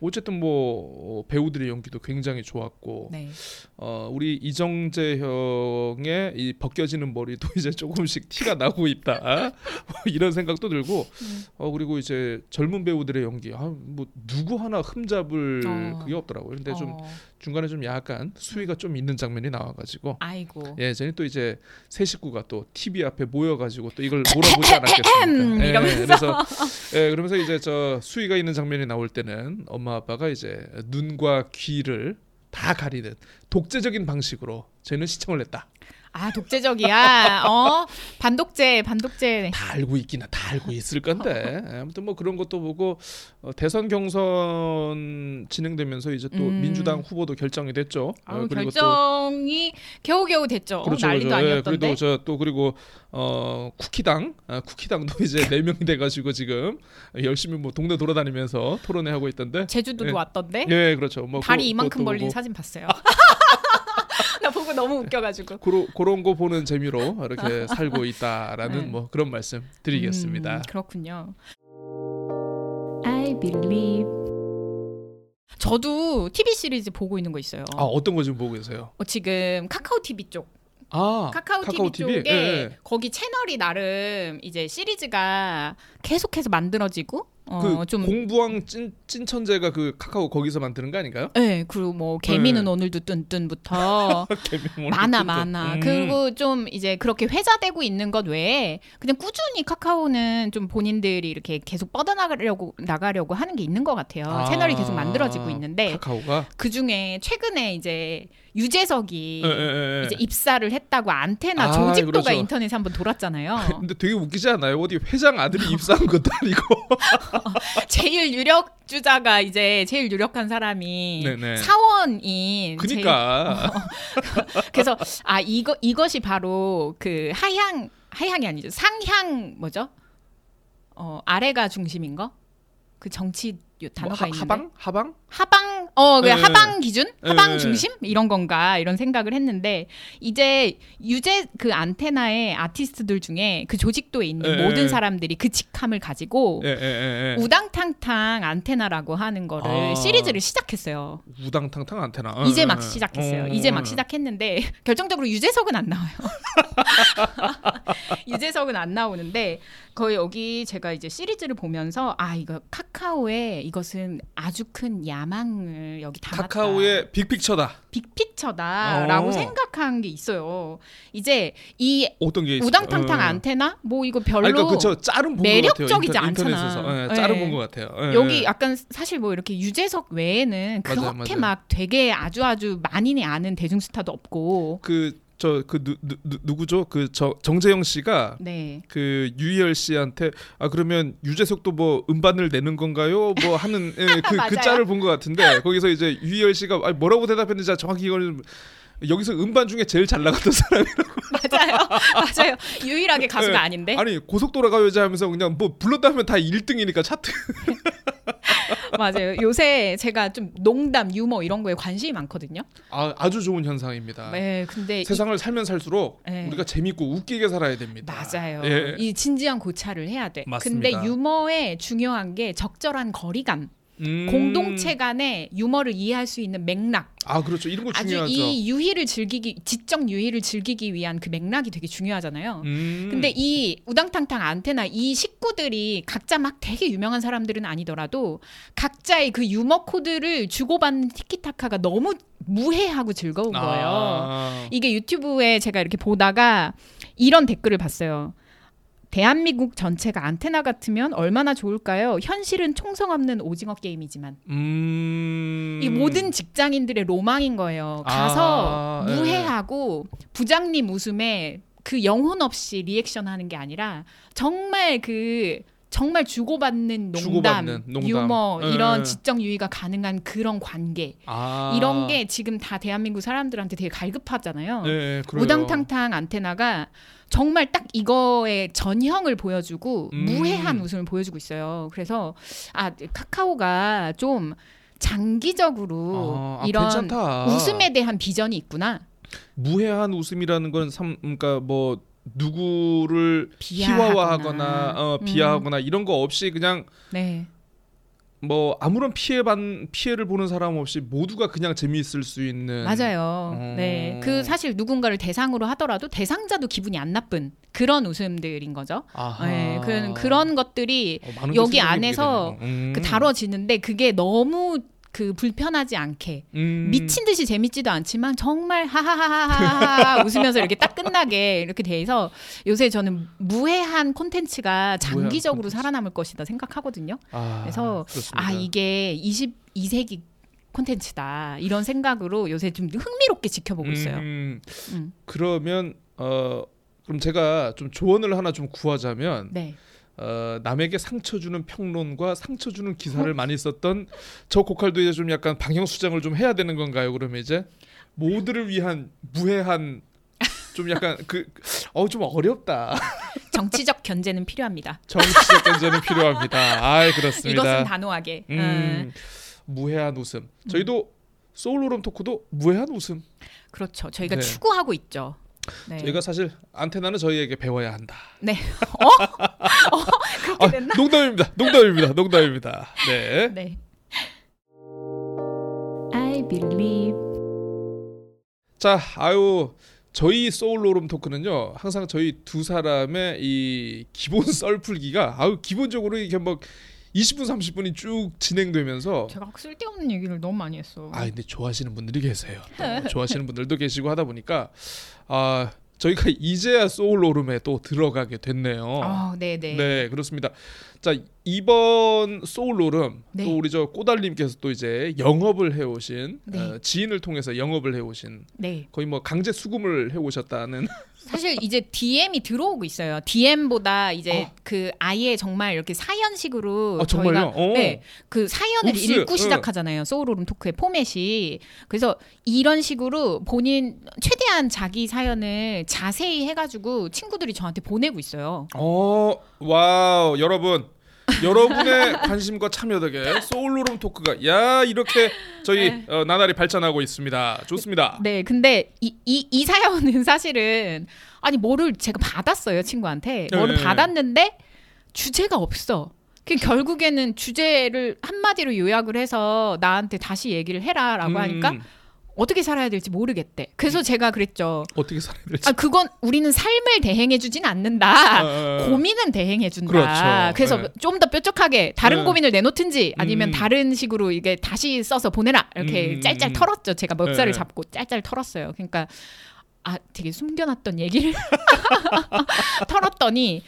어쨌든 뭐 어, 배우들의 연기도 굉장히 좋았고 네. 어, 우리 이정재 형의 이 벗겨지는 머리도 [LAUGHS] 이제 조금씩 티가 나고 있다 뭐 이런 생각도 들고 음. 어, 그리고 이제 젊은 배우들의 연기 아, 뭐 누구 하나 흠잡을 어. 그게 없더라고요. 근데 좀 어. 중간에 좀 약간 수위가 좀 있는 장면이 나와가지고 아이고. 예전에 또 이제 세 식구가 또 TV 앞에 모여가지고 또 이걸 몰아보지 않았겠습니까? [LAUGHS] 예, 이러면서. 그래서 예, 그러면서 이제 저 수위가 있는 장면이 나올 때는 엄마 아빠가 이제 눈과 귀를 다 가리는 독재적인 방식으로 저희는 시청을 했다. 아 독재적이야. [LAUGHS] 어 반독재 반독재. 다 알고 있기는 다 알고 있을 건데 예, 아무튼 뭐 그런 것도 보고 어, 대선 경선 진행되면서 이제 또 음. 민주당 후보도 결정이 됐죠. 어, 아우, 그리고 또 결정이 겨우겨우 됐죠. 그렇죠, 난리도 그렇죠. 예, 아니었던데. 그래도 저 또 그리고 어 쿠키당, 아, 쿠키당도 이제 [LAUGHS] 네 명이 돼가지고 지금 열심히 뭐 동네 돌아다니면서 토론회 하고 있던데. 제주도도 예. 왔던데. 예, 그렇죠. 뭐 다리 그- 이만큼 벌린 보고 사진 봤어요. [LAUGHS] [LAUGHS] 나 보고 너무 웃겨가지고. 그러, 그런 거 보는 재미로 이렇게 살고 있다라는 [LAUGHS] 네. 뭐 그런 말씀 드리겠습니다. 음, 그렇군요. I believe. 저도 TV 시리즈 보고 있는 거 있어요. 아 어떤 거 지금 보고 계세요? 어, 지금 카카오 TV 쪽, 아 카카오, 카카오 TV, TV? 쪽에 예, 예. 거기 채널이 나름 이제 시리즈가 계속해서 만들어지고 어, 그좀 공부왕 찐 찐천재가 그 카카오 거기서 만드는 거 아닌가요? 네, 그리고 뭐 개미는 네. 오늘도 뚠뚠부터 [LAUGHS] 많아. 많아. 음. 그리고 좀 이제 그렇게 회자되고 있는 것 외에 그냥 꾸준히 카카오는 좀 본인들이 이렇게 계속 뻗어나가려고 나가려고 하는 게 있는 것 같아요. 아, 채널이 계속 만들어지고 있는데 카카오가 그 중에 최근에 이제 유재석이 예, 예, 예, 예. 이제 입사를 했다고 안테나 아, 조직도가 그렇죠. 인터넷에 한번 돌았잖아요. [LAUGHS] 근데 되게 웃기지 않아요? 어디 회장 아들이 입사한 [LAUGHS] 것도 아니고. [LAUGHS] 제일 유력 주자가 이제 제일 유력한 사람이 네네. 사원인 그니까 그래서 아 이거 이것이 바로 그 하향 하향이 아니죠 상향 뭐죠? 어 아래가 중심인 거? 그 정치 단어가 하, 있는데 하방 하방 하방 어그 네. 하방 기준 하방 네. 중심 이런 건가 이런 생각을 했는데 이제 유재 그 안테나의 아티스트들 중에 그 조직도에 있는 네. 모든 사람들이 그 직함을 가지고 예, 예, 예, 예. 우당탕탕 안테나라고 하는 거를 아. 시리즈를 시작했어요. 우당탕탕 안테나. 어, 이제 어, 막 어. 시작했어요. 어, 이제 막 어. 시작했는데 [LAUGHS] 결정적으로 유재석은 안 나와요. [LAUGHS] 유재석은 안 나오는데 거의 여기 제가 이제 시리즈를 보면서 아 이거 카카오에 이것은 아주 큰 야망을 여기 담았다. 카카오의 빅픽처다. 빅피처다라고 어. 생각한 게 있어요. 이제 이 어떤 게 있어요? 우당탕탕 어. 안테나 뭐 이거 별로 아니, 그러니까 그저 짤은 본것. 매력적이지 않잖아. 예, 짤은 예. 본것 같아요. 예, 여기 예. 약간 사실 뭐 이렇게 유재석 외에는 그렇게 맞아요, 맞아요. 막 되게 아주 아주 많이는 아는 대중 스타도 없고 그 저그 누, 누, 누- 누구죠? 그 저 정재영 씨가 네. 그 유희열 씨한테 아 그러면 유재석도 뭐 음반을 내는 건가요? 뭐 하는 예, 그, 그. [LAUGHS] 짤을 본 것 같은데 거기서 이제 유희열 씨가 아니, 뭐라고 대답했는지 정확히 이걸 여기서 음반 중에 제일 잘 나갔던 사람이 [LAUGHS] 맞아요. 맞아요. 유일하게 가수가 네. 아닌데. 아니 고속도로 가요 여자 하면서 그냥 뭐 불렀다 하면 다 1등이니까 차트 [LAUGHS] 맞아요. 요새 제가 좀 농담, 유머 이런 거에 관심이 많거든요. 아, 아주 좋은 현상입니다. 네, 근데 이- 세상을 살면 살수록 네. 우리가 재밌고 웃기게 살아야 됩니다. 맞아요. 예. 이 진지한 고찰을 해야 돼. 맞습니다. 근데 유머의 중요한 게 적절한 거리감, 음. 공동체 간의 유머를 이해할 수 있는 맥락. 아 그렇죠. 이런 거 아주 중요하죠. 이 유희를 즐기기, 지적 유희를 즐기기 위한 그 맥락이 되게 중요하잖아요. 음. 근데 이 우당탕탕 안테나 이 식구들이 각자 막 되게 유명한 사람들은 아니더라도 각자의 그 유머 코드를 주고받는 티키타카가 너무 무해하고 즐거운 거예요. 아. 이게 유튜브에 제가 이렇게 보다가 이런 댓글을 봤어요. 대한민국 전체가 안테나 같으면 얼마나 좋을까요? 현실은 총성 없는 오징어 게임이지만 음. 이 모든 직장인들의 로망인 거예요. 가서 아, 예. 무해하고 부장님 웃음에 그 영혼 없이 리액션 하는 게 아니라 정말 그 정말 주고받는 농담, 주고받는 농담. 유머 예, 이런 예. 지적 유의가 가능한 그런 관계 아. 이런 게 지금 다 대한민국 사람들한테 되게 갈급하잖아요. 네. 우당탕탕 안테나가 정말 딱 이거의 전형을 보여주고 음. 무해한 웃음을 보여주고 있어요. 그래서 아 카카오가 좀 장기적으로 아, 아, 이런 괜찮다. 웃음에 대한 비전이 있구나. 무해한 웃음이라는 건 삼, 그러니까 뭐 누구를 비하하거나. 희화화하거나 어, 음. 비하하거나 이런 거 없이 그냥 네. 뭐 아무런 피해 반 피해를 보는 사람 없이 모두가 그냥 재미있을 수 있는 맞아요. 어. 네. 그 사실 누군가를 대상으로 하더라도 대상자도 기분이 안 나쁜 그런 웃음들인 거죠. 아하. 네. 그, 그런 것들이 어, 여기 안에서. 음. 그 다뤄지는데 그게 너무 그 불편하지 않게 음. 미친 듯이 재밌지도 않지만 정말 하하하하하 [LAUGHS] 웃으면서 이렇게 딱 끝나게 이렇게 돼서 요새 저는 무해한 콘텐츠가 장기적으로 콘텐츠. 살아남을 것이다 생각하거든요. 아, 그래서 그렇습니다. 아 이게 22세기 콘텐츠다 이런 생각으로 요새 좀 흥미롭게 지켜보고 있어요. 음, 음. 그러면 어 그럼 제가 좀 조언을 하나 좀 구하자면 네. 어, 남에게 상처 주는 평론과 상처 주는 기사를 어? 많이 썼던 저 고칼도 이제 좀 약간 방향 수정을 좀 해야 되는 건가요? 그러면 이제 모두를 위한 무해한 좀 약간 그어좀 어렵다. [LAUGHS] 정치적 견제는 필요합니다. 정치적 견제는 필요합니다. 아, 그렇습니다. 이것은 단호하게. 음. 음, 무해한 웃음. 저희도 소울로럼 토크도 무해한 웃음. 그렇죠. 저희가 네. 추구하고 있죠. 네. 저희가 사실 안테나는 저희에게 배워야 한다. 네. [LAUGHS] 어? 어? 그렇게 아, 됐나? 농담입니다. 농담입니다. 농담입니다. 네. [LAUGHS] 네. I believe. 자, 아유 저희 소울로름 토크는요 항상 저희 두 사람의 이 기본 [LAUGHS] 썰풀기가 아유 기본적으로 이게 뭐 20분 30분이 쭉 진행되면서 제가 쓸데없는 얘기를 너무 많이 했어. 아 근데 좋아하시는 분들이 계세요. 또 좋아하시는 분들도 계시고 하다 보니까 아 저희가 이제야 소울로름에 또 들어가게 됐네요. 아, 네, 네. 네, 그렇습니다. 자 이번 소울로름 네. 또 우리 저 꼬달님께서 또 이제 영업을 해오신 네. 어, 지인을 통해서 영업을 해오신 네. 거의 뭐 강제 수금을 해오셨다는 사실 이제 DM이 들어오고 있어요. DM보다 이제 어. 그 아예 정말 이렇게 사연식으로 아? 저희가 어. 네, 그 사연을 oops, 읽고 어. 시작하잖아요. 소울오름 토크의 포맷이. 그래서 이런 식으로 본인 최대한 자기 사연을 자세히 해가지고 친구들이 저한테 보내고 있어요. 어 wow 여러분 여러분의 관심과 참여 덕에 소울로름 토크가 야 이렇게 저희 네. 어, 나날이 발전하고 있습니다. 좋습니다. 네, 근데 이, 이, 이 사연은 사실은 아니 뭐를 제가 받았어요 친구한테 뭐를 네. 받았는데 주제가 없어. 그 결국에는 주제를 한마디로 요약을 해서 나한테 다시 얘기를 해라라고 음, 하니까 어떻게 살아야 될지 모르겠대. 그래서 제가 그랬죠. 어떻게 살아야 될지 아 그건 우리는 삶을 대행해 주진 않는다. 어. 고민은 대행해 준다. 그렇죠. 그래서 네. 좀더 뾰족하게 다른 네. 고민을 내놓든지 아니면 음. 다른 식으로 이게 다시 써서 보내라 이렇게 음, 짤짤 음. 털었죠. 제가 멱살을 네. 잡고 짤짤 털었어요. 그러니까 아 되게 숨겨놨던 얘기를 [LAUGHS] [LAUGHS] 털었더니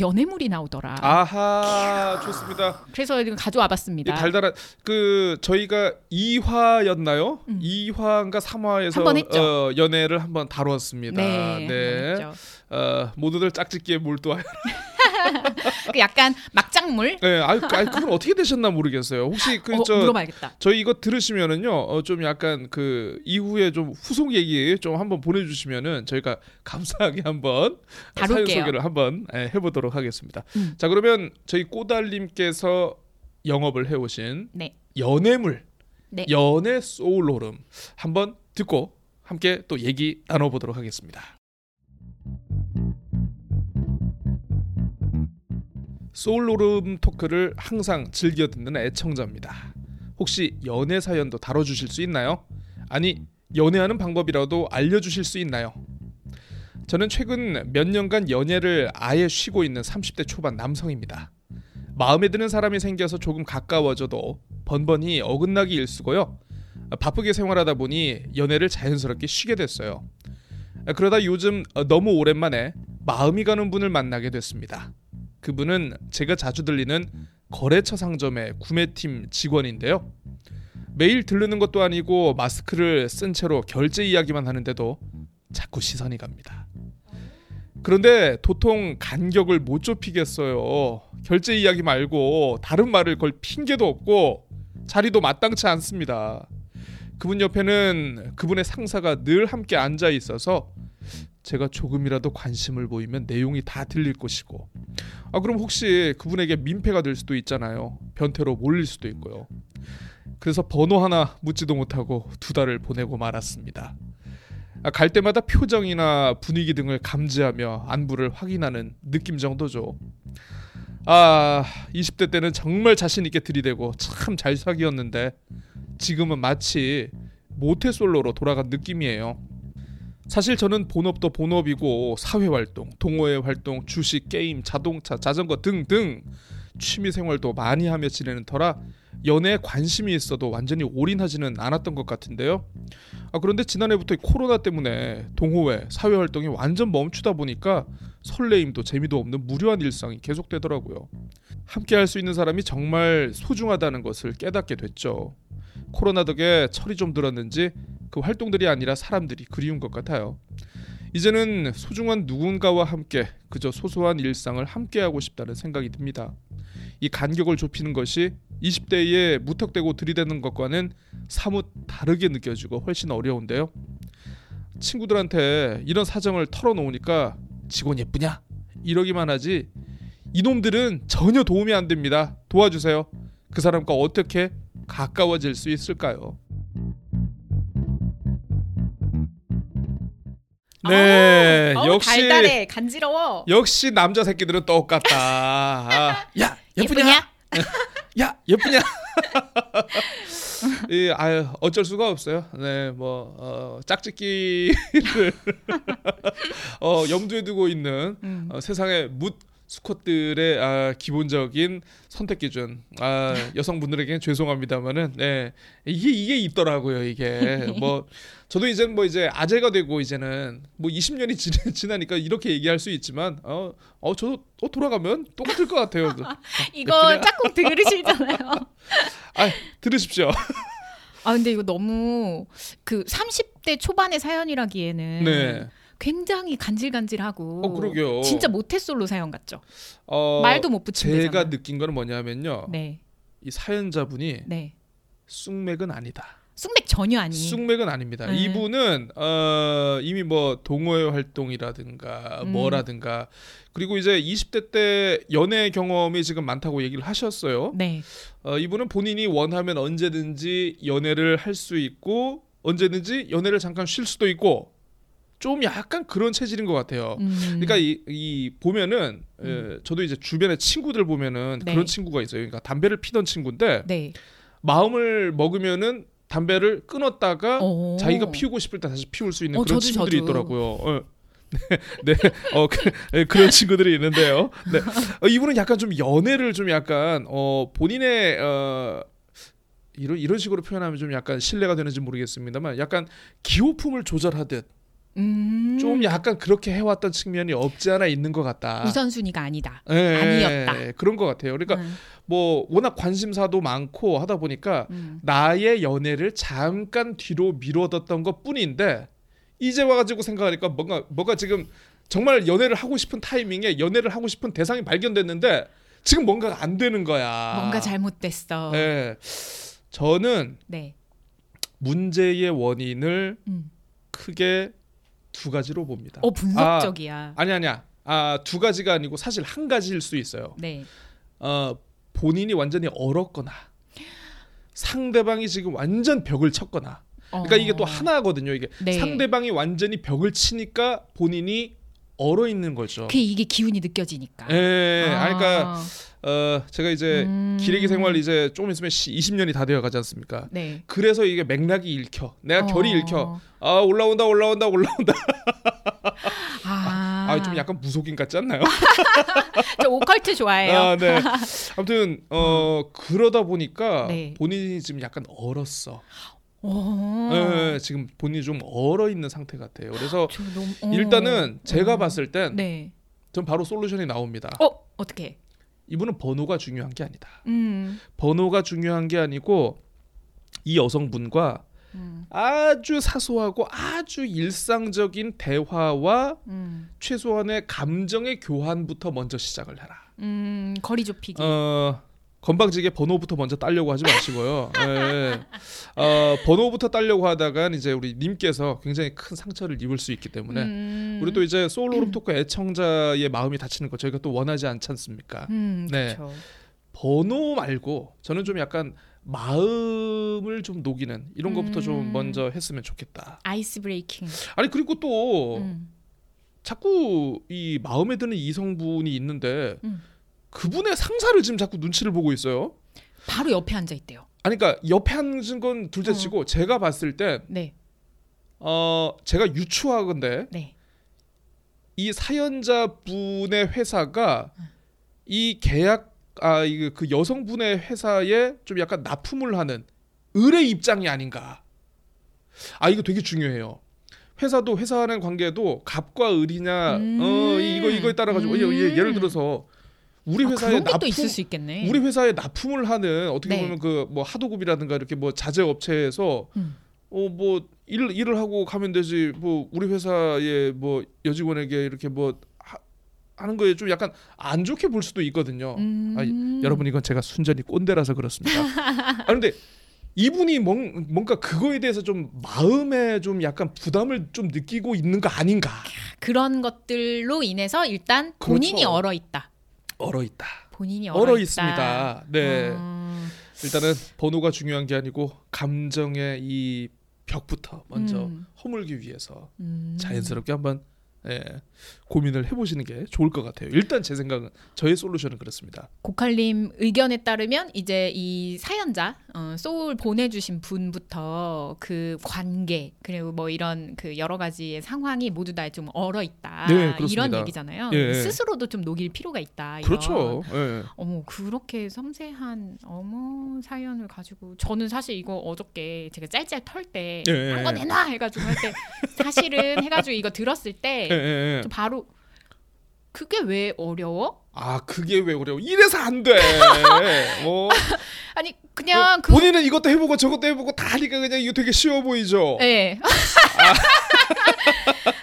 연애물이 나오더라. 아하 좋습니다. 그래서 가져와봤습니다. 이 달달한 그 저희가 2화였나요? 음. 2화인가 3화에서 한번 했죠. 어, 연애를 한번 다루었습니다. 네, 한번 했죠. 어, 모두들 짝짓기에 몰두하여. [LAUGHS] 그 약간 막장물. 네, 아유 그건 어떻게 되셨나 모르겠어요. 혹시 어, 그저 물어봐야겠다. 저희 이거 들으시면은요, 어, 좀 약간 그 이후에 좀 후속 얘기 좀 한번 보내주시면은 저희가 감사하게 한번 사연 다룰게요. 소개를 한번 예, 해보도록 하겠습니다. 음. 자 그러면 저희 꼬달님께서 영업을 해오신 네. 연애물, 네. 연애 소울로름 한번 듣고 함께 또 얘기 나눠보도록 하겠습니다. 소울로름 토크를 항상 즐겨 듣는 애청자입니다. 혹시 연애 사연도 다뤄주실 수 있나요? 아니 연애하는 방법이라도 알려주실 수 있나요? 저는 최근 몇 년간 연애를 아예 쉬고 있는 30대 초반 남성입니다. 마음에 드는 사람이 생겨서 조금 가까워져도 번번이 어긋나기 일쑤고요. 바쁘게 생활하다 보니 연애를 자연스럽게 쉬게 됐어요. 그러다 요즘 너무 오랜만에 마음이 가는 분을 만나게 됐습니다. 그분은 제가 자주 들리는 거래처 상점의 구매팀 직원인데요. 매일 들르는 것도 아니고 마스크를 쓴 채로 결제 이야기만 하는데도 자꾸 시선이 갑니다. 그런데 도통 간격을 못 좁히겠어요. 결제 이야기 말고 다른 말을 걸 핑계도 없고 자리도 마땅치 않습니다. 그분 옆에는 그분의 상사가 늘 함께 앉아 있어서 제가 조금이라도 관심을 보이면 내용이 다 들릴 것이고 아 그럼 혹시 그분에게 민폐가 될 수도 있잖아요. 변태로 몰릴 수도 있고요. 그래서 번호 하나 묻지도 못하고 두 달을 보내고 말았습니다. 아, 갈 때마다 표정이나 분위기 등을 감지하며 안부를 확인하는 느낌 정도죠. 아, 20대 때는 정말 자신 있게 들이대고 참 잘 사귀었는데 지금은 마치 모태솔로로 돌아간 느낌이에요. 사실 저는 본업도 본업이고 사회 활동, 동호회 활동, 주식, 게임, 자동차, 자전거 등등 취미 생활도 많이 하며 지내는 터라 연애에 관심이 있어도 완전히 올인하지는 않았던 것 같은데요. 아, 그런데 지난해부터 이 코로나 때문에 동호회, 사회 활동이 완전 멈추다 보니까 설레임도 재미도 없는 무료한 일상이 계속되더라고요. 함께 할 수 있는 사람이 정말 소중하다는 것을 깨닫게 됐죠. 코로나 덕에 철이 좀 들었는지 그 활동들이 아니라 사람들이 그리운 것 같아요. 이제는 소중한 누군가와 함께 그저 소소한 일상을 함께하고 싶다는 생각이 듭니다. 이 간격을 좁히는 것이 20대에 무턱대고 들이대는 것과는 사뭇 다르게 느껴지고 훨씬 어려운데요. 친구들한테 이런 사정을 털어놓으니까 직원 예쁘냐? 이러기만 하지 이놈들은 전혀 도움이 안 됩니다. 도와주세요. 그 사람과 어떻게 가까워질 수 있을까요? 네, 어우, 역시 달달해 간지러워. 역시 남자 새끼들은 똑같다. 아, [LAUGHS] 야 예쁘냐? [LAUGHS] 야 예쁘냐? [LAUGHS] 이 아유 어쩔 수가 없어요. 네, 뭐 어, 짝짓기를 어, 염두에 두고 있는 음. 어, 세상의 묻 수컷들의 아, 기본적인 선택 기준. 아, 여성분들에게는 죄송합니다만은 네 이게 이게 있더라고요. 이게 뭐 저도 이제 뭐 이제 아재가 되고 이제는 뭐 20년이 지, [LAUGHS] 지나니까 이렇게 얘기할 수 있지만 어, 어 저도 어, 돌아가면 똑같을 것 같아요. [LAUGHS] 이거 짝꿍 들으시잖아요. [LAUGHS] 아 들으십시오. 아 근데 이거 너무 그 30대 초반의 사연이라기에는 네. 굉장히 간질간질하고 어 그러게요. 진짜 모태솔로 사연 같죠. 어, 말도 못 붙이는 제가 느낀 거는 뭐냐면요. 네, 이 사연자분이 네. 쑥맥은 아니다. 쑥맥 전혀 아니. 쑥맥은 아닙니다. 네. 이분은 어, 이미 뭐 동호회 활동이라든가 음. 뭐라든가 그리고 이제 20대 때 연애 경험이 지금 많다고 얘기를 하셨어요. 네. 어, 이분은 본인이 원하면 언제든지 연애를 할 수 있고 언제든지 연애를 잠깐 쉴 수도 있고 좀 약간 그런 체질인 것 같아요. 음. 그러니까 이, 이 보면은 에, 저도 이제 주변에 친구들 보면은 네. 그런 친구가 있어요. 그러니까 담배를 피던 친구인데 네. 마음을 먹으면은 담배를 끊었다가 오. 자기가 피우고 싶을 때 다시 피울 수 있는 어, 그런 저도, 친구들이 저도. 있더라고요. 어. [LAUGHS] 네, 네, 어, 그, 네, 그런 친구들이 있는데요. 네, 어, 이분은 약간 좀 연애를 좀 약간 어, 본인의 어, 이런 이런 식으로 표현하면 좀 약간 신뢰가 되는지 모르겠습니다만 약간 기호품을 조절하듯 음. 좀 약간 그렇게 해왔던 측면이 없지 않아 있는 것 같다. 우선순위가 아니다. 예, 아니었다. 그런 것 같아요. 그러니까 음. 뭐 워낙 관심사도 많고 하다 보니까 음. 나의 연애를 잠깐 뒤로 미뤄뒀던 것 뿐인데 이제 와가지고 생각하니까 뭔가 뭐가 지금 정말 연애를 하고 싶은 타이밍에 연애를 하고 싶은 대상이 발견됐는데 지금 뭔가가 안 되는 거야. 뭔가 잘못됐어. 네. 네. 저는 문제의 원인을 음. 크게 두 가지로 봅니다. 어 분석적이야. 아니 아니야. 아, 두 가지가 아니고 사실 한 가지일 수 있어요. 네. 어, 본인이 완전히 얼었거나 상대방이 지금 완전 벽을 쳤거나 그러니까 어. 이게 또 하나거든요. 이게 네. 상대방이 완전히 벽을 치니까 본인이 얼어 있는 거죠. 그 이게 기운이 느껴지니까. 예, 아. 아니, 그러니까 어, 제가 이제 음. 기레기 생활 이제 조금 있으면 20년이 다 되어 가지 않습니까? 네. 그래서 이게 맥락이 읽혀. 내가 결이 어. 읽혀. 아, 올라온다, 올라온다, 올라온다. [LAUGHS] 아, 아, 좀 약간 무속인 같지 않나요? [LAUGHS] 저 오컬트 좋아해요. 아, 네. 아무튼 어, 그러다 보니까 네. 본인이 지금 약간 얼었어. 오. 예, 지금 본인이 좀 얼어 있는 상태 같아요. 그래서 저 너무, 어. 일단은 제가 어. 봤을 땐 네. 전 바로 솔루션이 나옵니다. 어 어떻게? 이분은 번호가 중요한 게 아니다. 음. 번호가 중요한 게 아니고 이 여성분과 음, 아주 사소하고 아주 일상적인 대화와 음, 최소한의 감정의 교환부터 먼저 시작을 해라. 음, 거리 좁히기. 어, 건방지게 번호부터 먼저 따려고 하지 마시고요. 예. 어, 번호부터 따려고 하다가 이제 우리 님께서 굉장히 큰 상처를 입을 수 있기 때문에 음, 우리 또 이제 소울 오름 토크 애청자의 마음이 다치는 거 저희가 또 원하지 않지 않습니까? 음, 네. 번호 말고 저는 좀 약간 마음을 좀 녹이는 이런 것부터 좀 음. 먼저 했으면 좋겠다. ice breaking. 아니 그리고 또 음, 자꾸 이 마음에 드는 이성분이 있는데 음. 그분의 상사를 지금 자꾸 눈치를 보고 있어요. 바로 옆에 앉아 있대요. 아니 그러니까 옆에 앉은 건 둘째치고 제가 봤을 때 네, 어, 제가 유추하건데 네. 이 사연자분의 회사가 이 계약 아 그 여성분의 회사에 좀 약간 납품을 하는 을의 입장이 아닌가. 아 이거 되게 중요해요. 회사도 회사와의 관계도 갑과 을이냐 음. 어 이거 이거에 따라 가지고 예, 예, 예를 들어서 우리 아, 회사에 것도 납품 있을 수 있겠네. 우리 회사에 납품을 하는 어떻게 네. 보면 그 뭐 하도급이라든가 이렇게 뭐 자재 업체에서 음. 어뭐 일을 일을 하고 가면 되지 뭐 우리 회사의 뭐 여직원에게 이렇게 뭐 하, 하는 거에 좀 약간 안 좋게 볼 수도 있거든요. 음. 아, 여러분 이건 제가 순전히 꼰대라서 그렇습니다. 아 근데 이분이 뭔, 뭔가 그거에 대해서 좀 마음에 좀 약간 부담을 좀 느끼고 있는 거 아닌가? 그런 것들로 인해서 일단 본인이 그렇죠. 얼어 있다. 얼어 있다. 본인이 얼어. 있습니다. 네. 음, 일단은 번호가 중요한 게 아니고 감정의 이 벽부터 먼저 음, 허물기 위해서 음. 자연스럽게 한번 예, 고민을 해보시는 게 좋을 것 같아요. 일단 제 생각은 저의 솔루션은 그렇습니다. 고칼님 의견에 따르면 이제 이 사연자 어, 소울 보내주신 분부터 그 관계 그리고 뭐 이런 그 여러 가지의 상황이 모두 다 좀 얼어 있다 네. 이런 얘기잖아요. 예. 스스로도 좀 녹일 필요가 있다. 이런. 그렇죠. 예. 어머 그렇게 섬세한 어머 사연을 가지고 저는 사실 이거 어저께 제가 짤짤 털때 예. 한거 내놔 해가지고 할 때 [LAUGHS] 사실은 해가지고 이거 들었을 때 예, 예, 예. 저 바로 그게 왜 어려워? 아 그게 왜 어려워? 이래서 안 돼. [LAUGHS] 뭐 아니 그냥 그 본인은 이것도 해보고 저것도 해보고 다 하니까 그냥 이거 되게 쉬워 보이죠. 네. [LAUGHS]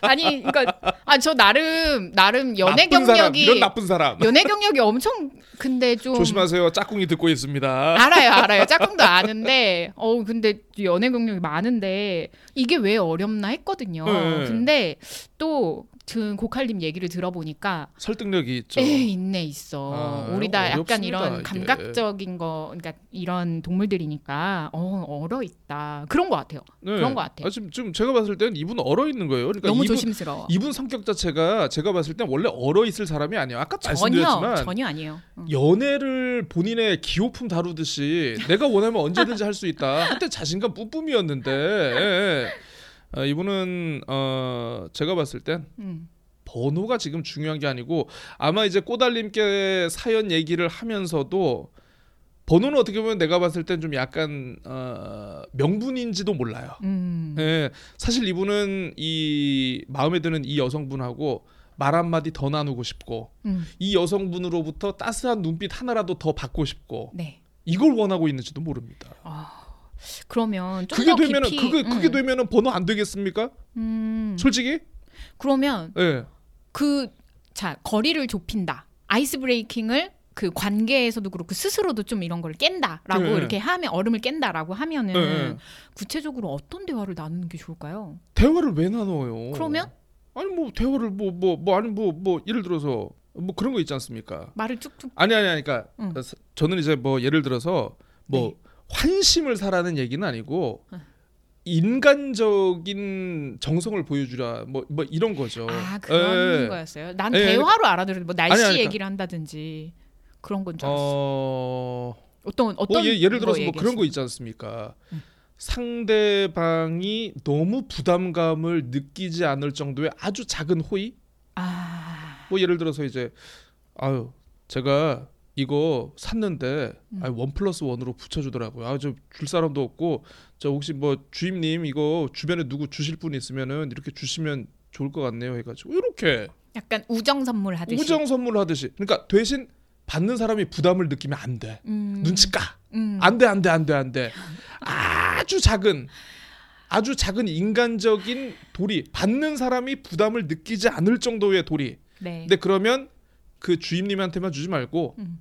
아 니, 그러니까 아저 나름 나름 연애 나쁜 사람, 경력이 이런 나쁜 사람. 연애 경력이 엄청 근데 좀 조심하세요. 짝꿍이 듣고 있습니다. 알아요, 알아요. 짝꿍도 [LAUGHS] 아는데, 어 근데 연애 경력이 많은데 이게 왜 어렵나 했거든요. 네. 근데 또 그 고칼님 얘기를 들어보니까 설득력이 있죠. 에 있네 있어. 아, 우리 다 약간 어렵습니다, 이런. 감각적인 거, 그러니까 이런 동물들이니까 어 얼어 있다 그런 것 같아요. 네. 그런 것 같아요. 아, 지금, 지금 제가 봤을 때는 이분 얼어 있는 거예요. 그러니까 너무 이분, 조심스러워. 이분 성격 자체가 제가 봤을 땐 원래 얼어 있을 사람이 아니에요. 아까 전혀 말씀드렸지만 전혀 아니에요. 응. 연애를 본인의 기호품 다루듯이 내가 원하면 언제든지 할 수 있다. 한때 자신감 뿜뿜이었는데 예, 예. 어, 이분은 어, 제가 봤을 땐 음. 번호가 지금 중요한 게 아니고 아마 이제 꼬달님께 사연 얘기를 하면서도 번호는 어떻게 보면 내가 봤을 땐 좀 약간 어, 명분인지도 몰라요. 음. 예, 사실 이분은 이 마음에 드는 이 여성분하고 말 한마디 더 나누고 싶고 음. 이 여성분으로부터 따스한 눈빛 하나라도 더 받고 싶고 네. 이걸 원하고 있는지도 모릅니다. 그러면 좀 그게 더 되면은 깊이 그게 그게 음. 되면은 번호 안 되겠습니까? 음. 솔직히? 그러면 예. 그자 거리를 좁힌다. 아이스 브레이킹을 그 관계에서도 그렇고 스스로도 좀 이런 걸 깬다라고 네. 이렇게 하면 얼음을 깬다라고 하면은 네. 구체적으로 어떤 대화를 나누는 게 좋을까요? 대화를 왜 나눠요? 그러면? 아니 뭐 대화를 뭐 뭐뭐 아니 뭐뭐 예를 들어서 뭐 그런 거 있지 않습니까? 말을 쭉쭉 아니 아니 아니 그러니까 응. 저는 이제 뭐 예를 들어서 뭐 네. 환심을 사라는 얘기는 아니고 응. 인간적인 정성을 보여주라 뭐 뭐 이런 거죠. 아 그런 예. 거였어요. 난 예, 대화로 알아들었는데 뭐 날씨 아니, 아니, 얘기를 한다든지 그런 건줄 알았어. 어. 어떤 어떤 뭐 예, 예를 들어서 거뭐 그런 거? 있지 않습니까? 음. 상대방이 너무 부담감을 느끼지 않을 정도의 아주 작은 호의? 아 뭐 예를 들어서 이제 아유 제가 이거 샀는데 음. 아, 원 플러스 원으로 붙여주더라고요. 아 저 줄 사람도 없고 저 혹시 뭐 주임님 이거 주변에 누구 주실 분 있으면은 이렇게 주시면 좋을 것 같네요. 해가지고 이렇게 약간 우정 선물 하듯이 우정 선물 하듯이 그러니까 대신 받는 사람이 부담을 느끼면 안 돼. 음, 눈치 까. 음. 안 돼, 안 돼, 안 돼, 안 돼. 아주 작은 아주 작은 인간적인 도리 받는 사람이 부담을 느끼지 않을 정도의 도리. 네. 근데 그러면 그 주임님한테만 주지 말고 음.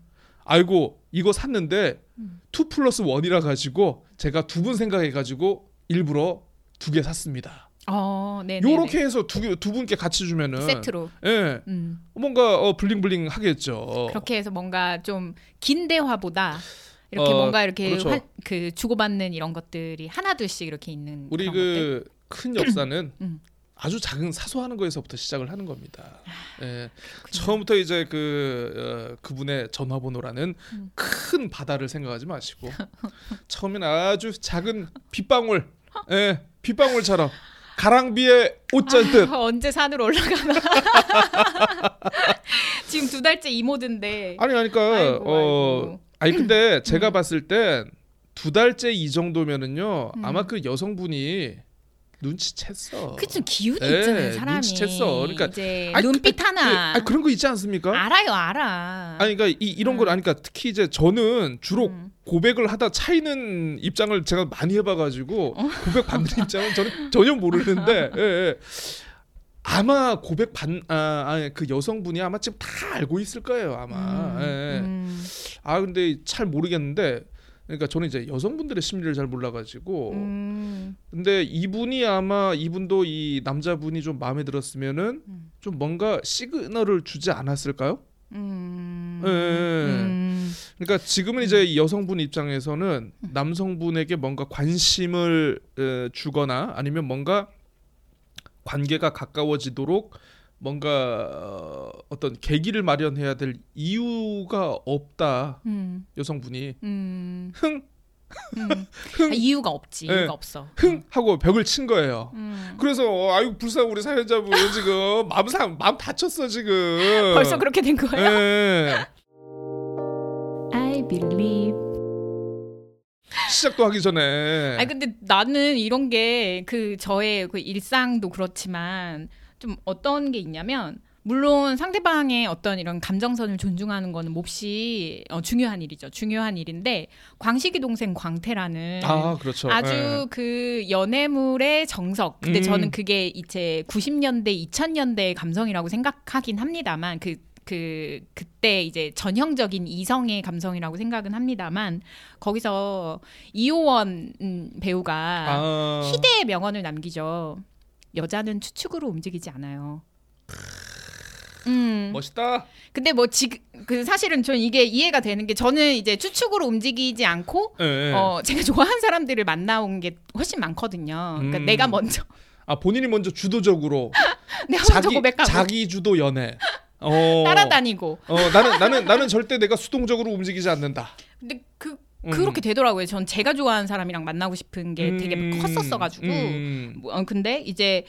아이고 이거 샀는데 음. two plus one이라 가지고 제가 두 분 생각해 가지고 일부러 두 개 샀습니다. 어, 네. 네, 요렇게 해서 두, 개- 두 분께 같이 주면은 네. 세트로. 예 음. 뭔가 어, bling bling 하겠죠. 그렇게 해서 뭔가 좀 긴 대화보다 이렇게 어, 뭔가 이렇게 그렇죠. 환- 그 주고받는 이런 것들이 하나둘씩 이렇게 있는 우리 것들. 그큰 역사는 음. 아주 작은 사소하는 거에서부터 시작을 하는 겁니다. 아, 예. 처음부터 이제 그 어, 그분의 전화번호라는 음. 큰 바다를 생각하지 마시고 [LAUGHS] 처음엔 아주 작은 빗방울, 예, 빗방울처럼 가랑비에 옷젖듯 아, 언제 산으로 올라가나 [LAUGHS] 지금 두 달째 이모든데 아니 그러니까 아이고, 어 아이고. 아니 근데 제가 봤을 땐 두 달째 이 정도면은요 음. 아마 그 여성분이 눈치챘어. 그좀 기운이 예, 있잖아요 사람이 눈치챘어. 그러니까 이제 아니, 눈빛 그- 하나 아 그런 거 있지 않습니까? 알아요 알아 아니 그러니까 이, 이런 걸 음. 아니까 특히 이제 저는 주로 음. 고백을 하다 차이는 입장을 제가 많이 해봐가지고 어? 고백 받는 [LAUGHS] 입장은 저는 전혀 모르는데 [LAUGHS] 예, 예. 아마 고백 받 아, 그 여성분이 아마 지금 다 알고 있을 거예요 아마 음, 예, 예. 음, 아 근데 잘 모르겠는데 그러니까 저는 이제 여성분들의 심리를 잘 몰라가지고 음, 근데 이분이 아마 이분도 이 남자분이 좀 마음에 들었으면은 음. 좀 뭔가 시그널을 주지 않았을까요? 음, 예, 예, 예. 음, 그러니까 지금은 이제 이 여성분 입장에서는 남성분에게 뭔가 관심을 에, 주거나 아니면 뭔가 관계가 가까워지도록 뭔가 어, 어떤 계기를 마련해야 될 이유가 없다 음, 여성분이 음, 흥 음. [LAUGHS] 아, 이유가 없지 예. 이유가 없어 흥 하고 벽을 친 거예요. 음. 그래서 어, 아유 불쌍한 우리 사연자분 [LAUGHS] 지금 마음 상 마음 다쳤어 지금. 벌써 그렇게 된 거예요? 예. I believe. 시작도 하기 전에. 아니 근데 나는 이런 게 그 저의 그 일상도 그렇지만 좀 어떤 게 있냐면 물론 상대방의 어떤 이런 감정선을 존중하는 거는 몹시 어, 중요한 일이죠. 중요한 일인데 광식이 동생 광태라는 아 그렇죠. 아주 예. 그 연애물의 정석. 근데 음. 저는 그게 이제 90년대, 2000년대의 감성이라고 생각하긴 합니다만 그. 그 그때 이제 전형적인 이성의 감성이라고 생각은 합니다만 거기서 이호원 음, 배우가 아, 희대의 명언을 남기죠. 여자는 추측으로 움직이지 않아요. 음. 멋있다. 근데 뭐 지금 그 사실은 저는 이게 이해가 되는 게 저는 이제 추측으로 움직이지 않고 예, 예. 어 제가 좋아하는 사람들을 만나온 게 훨씬 많거든요. 그러니까 음. 내가 먼저 아 본인이 먼저 주도적으로 [LAUGHS] 내가 먼저 자기 고백하고 자기 주도 연애. [LAUGHS] 어. 따라다니고. 어 나는 나는 나는 절대 내가 수동적으로 움직이지 않는다. 근데 그 음. 그렇게 되더라고요. 전 제가 좋아하는 사람이랑 만나고 싶은 게 되게 음. 컸었어가지고. 음. 뭐, 어, 근데 이제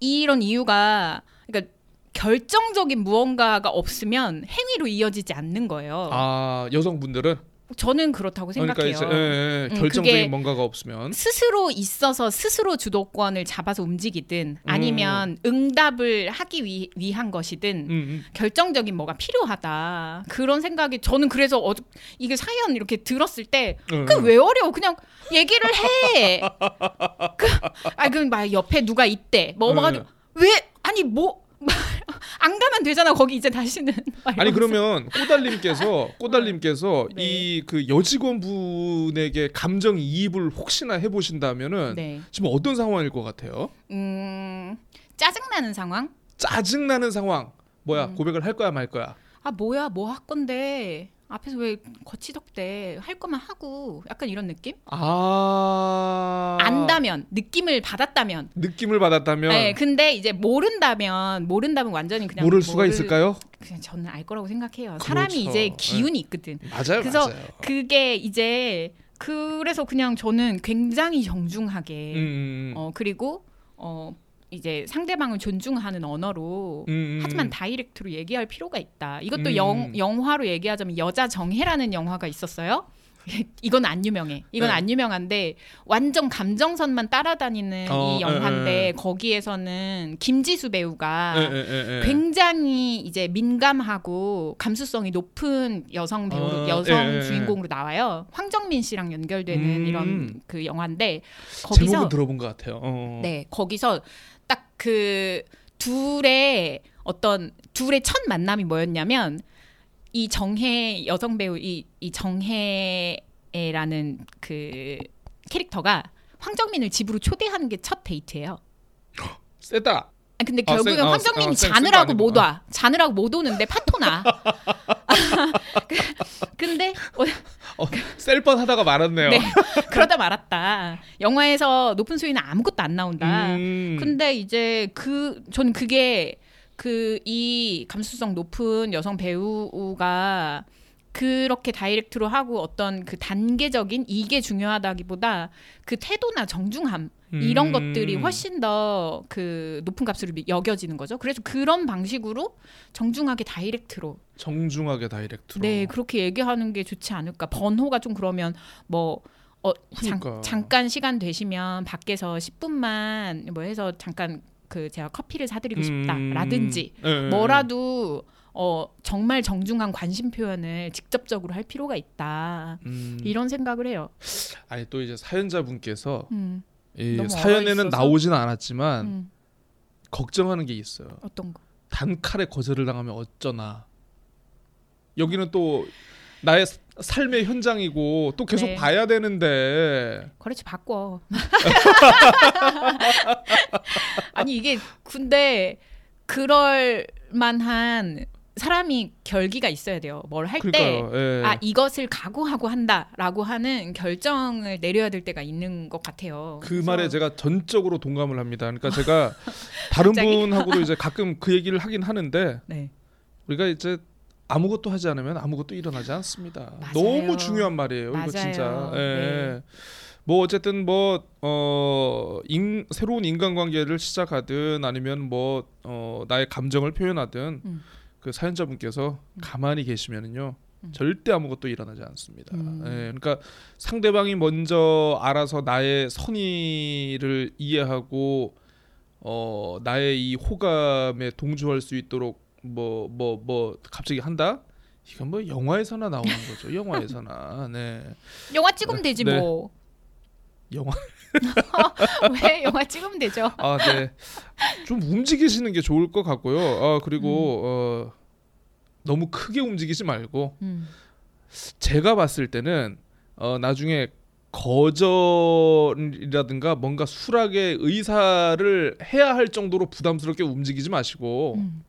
이런 이유가 그러니까 결정적인 무언가가 없으면 행위로 이어지지 않는 거예요. 아 여성분들은 저는 그렇다고 그러니까 생각해요. 이제 예, 예, 음, 결정적인 뭔가가 없으면 스스로 있어서 스스로 주도권을 잡아서 움직이든 아니면 응답을 하기 위, 위한 것이든 음, 음. 결정적인 뭐가 필요하다 그런 생각이 저는 그래서 어, 이게 사연 이렇게 들었을 때 음, 그 음. 왜 어려워 그냥 얘기를 해. 그, 아 그럼 막 옆에 누가 있대. 뭐 음. 뭐가지고 왜 아니 뭐 안 가면 되잖아 거기 이제 다시는. [LAUGHS] 막 아니. 그러면 꼬달님께서 [LAUGHS] 꼬달님께서 네. 이그 여직원분에게 감정 이입을 혹시나 해보신다면은 네. 지금 어떤 상황일 것 같아요? 음 짜증 나는 상황. 짜증 나는 상황. 뭐야 음. 고백을 할 거야 말 거야. 아 뭐야 뭐 할 건데 앞에서 왜 거치덕대 할 거면 하고 약간 이런 느낌? 아 안다면 느낌을 받았다면. 느낌을 받았다면 네, 근데 이제 모른다면 모른다면 완전히 그냥 모를 수가 모를- 있을까요? 그냥 저는 알 거라고 생각해요. 그렇죠. 사람이 이제 기운이 있거든. 맞아요, 그래서 맞아요. 그게 이제 그래서 그냥 저는 굉장히 정중하게 음, 음, 어 그리고 어 이제 상대방을 존중하는 언어로 음, 음. 하지만 다이렉트로 얘기할 필요가 있다. 이것도 음. 영, 영화로 얘기하자면 여자 정해라는 영화가 있었어요. [LAUGHS] 이건 안 유명해. 이건 네. 안 유명한데 완전 감정선만 따라다니는 어, 이 영화인데 예, 예. 거기에서는 김지수 배우가. 굉장히 이제 민감하고 감수성이 높은 여성 배우 어, 여성. 주인공으로 나와요. 황정민 씨랑 연결되는 음. 이런 그 영화인데 제목은 거기서 들어본 것 같아요. 어. 네 거기서 딱 그 둘의 어떤 둘의 첫 만남이 뭐였냐면 이 정혜 여성 배우 이, 이 정혜라는 그 캐릭터가 황정민을 집으로 초대하는 게 첫 데이트예요. 세다. 아, 근데 아, 결국엔 쌩- 아, 황정민이 쌩- 쌩- 자느라고 쌩 못. 와. 자느라고 못 오는데 파토나. [LAUGHS] [LAUGHS] 그- 근데 어, 셀뻔 하다가 말았네요. 네. [LAUGHS] 그러다 말았다. 영화에서 높은 수위는 아무것도 안 나온다. 음. 근데 이제 그 저는 그게 그 이 감수성 높은 여성 배우가 그렇게 다이렉트로 하고 어떤 그 단계적인 이게 중요하다기보다 그 태도나 정중함 이런 음. 것들이 훨씬 더 그 높은 값으로 여겨지는 거죠. 그래서 그런 방식으로 정중하게 다이렉트로 정중하게 다이렉트로. 네 그렇게 얘기하는 게 좋지 않을까. 번호가 좀 그러면 뭐 어, 잠, 그러니까. 잠깐 시간 되시면 밖에서 10분만 뭐 해서 잠깐 그 제가 커피를 사드리고 싶다라든지 음. 예, 예, 뭐라도 어 정말 정중한 관심 표현을 직접적으로 할 필요가 있다. 음. 이런 생각을 해요. 아니 또 이제 사연자분께서 음, 이 사연에는? 나오지는 않았지만 음, 걱정하는 게 있어요. 어떤 거? 단칼에 거절을 당하면 어쩌나. 여기는 또 나의 사- 삶의 현장이고 또 계속 네. 봐야 되는데 그렇지 바꿔. [LAUGHS] 아니 이게 근데 그럴 만한 사람이 결기가 있어야 돼요. 뭘 할때 그러니까요. 예. 아 이것을 각오하고 한다라고 하는 결정을 내려야 될 때가 있는 것 같아요. 그 그래서 말에 제가 전적으로 동감을 합니다. 그러니까 [LAUGHS] 제가 다른? 분하고도 이제 [LAUGHS] 가끔 그 얘기를 하긴 하는데 네. 우리가 이제 아무것도 하지 않으면 아무것도 일어나지 않습니다. 맞아요. 너무 중요한 말이에요. 맞아요. 이거 진짜. 예. 네. 뭐 어쨌든 뭐 어, 인, 새로운 인간관계를 시작하든 아니면 뭐 어, 나의 감정을 표현하든 음. 그 사연자분께서 음. 가만히 계시면은요 음. 절대 아무것도 일어나지 않습니다. 음. 예, 그러니까 상대방이 먼저 알아서 나의 선의를 이해하고 어, 나의 이 호감에 동조할 수 있도록 뭐 뭐 뭐 갑자기 한다. 이건 뭐 영화에서나 나오는 거죠. 영화에서나. 네. [LAUGHS] 영화 찍으면 되지 네. 뭐. 영화 왜 영화 찍으면 되죠. 아, 네. 좀 움직이시는 게 좋을 것 같고요. 아, 그리고 어 너무 크게 움직이지 말고 음. 제가 봤을 때는 어 나중에 거절이라든가 뭔가 수락의 의사를 해야 할 정도로 부담스럽게 움직이지 마시고 음.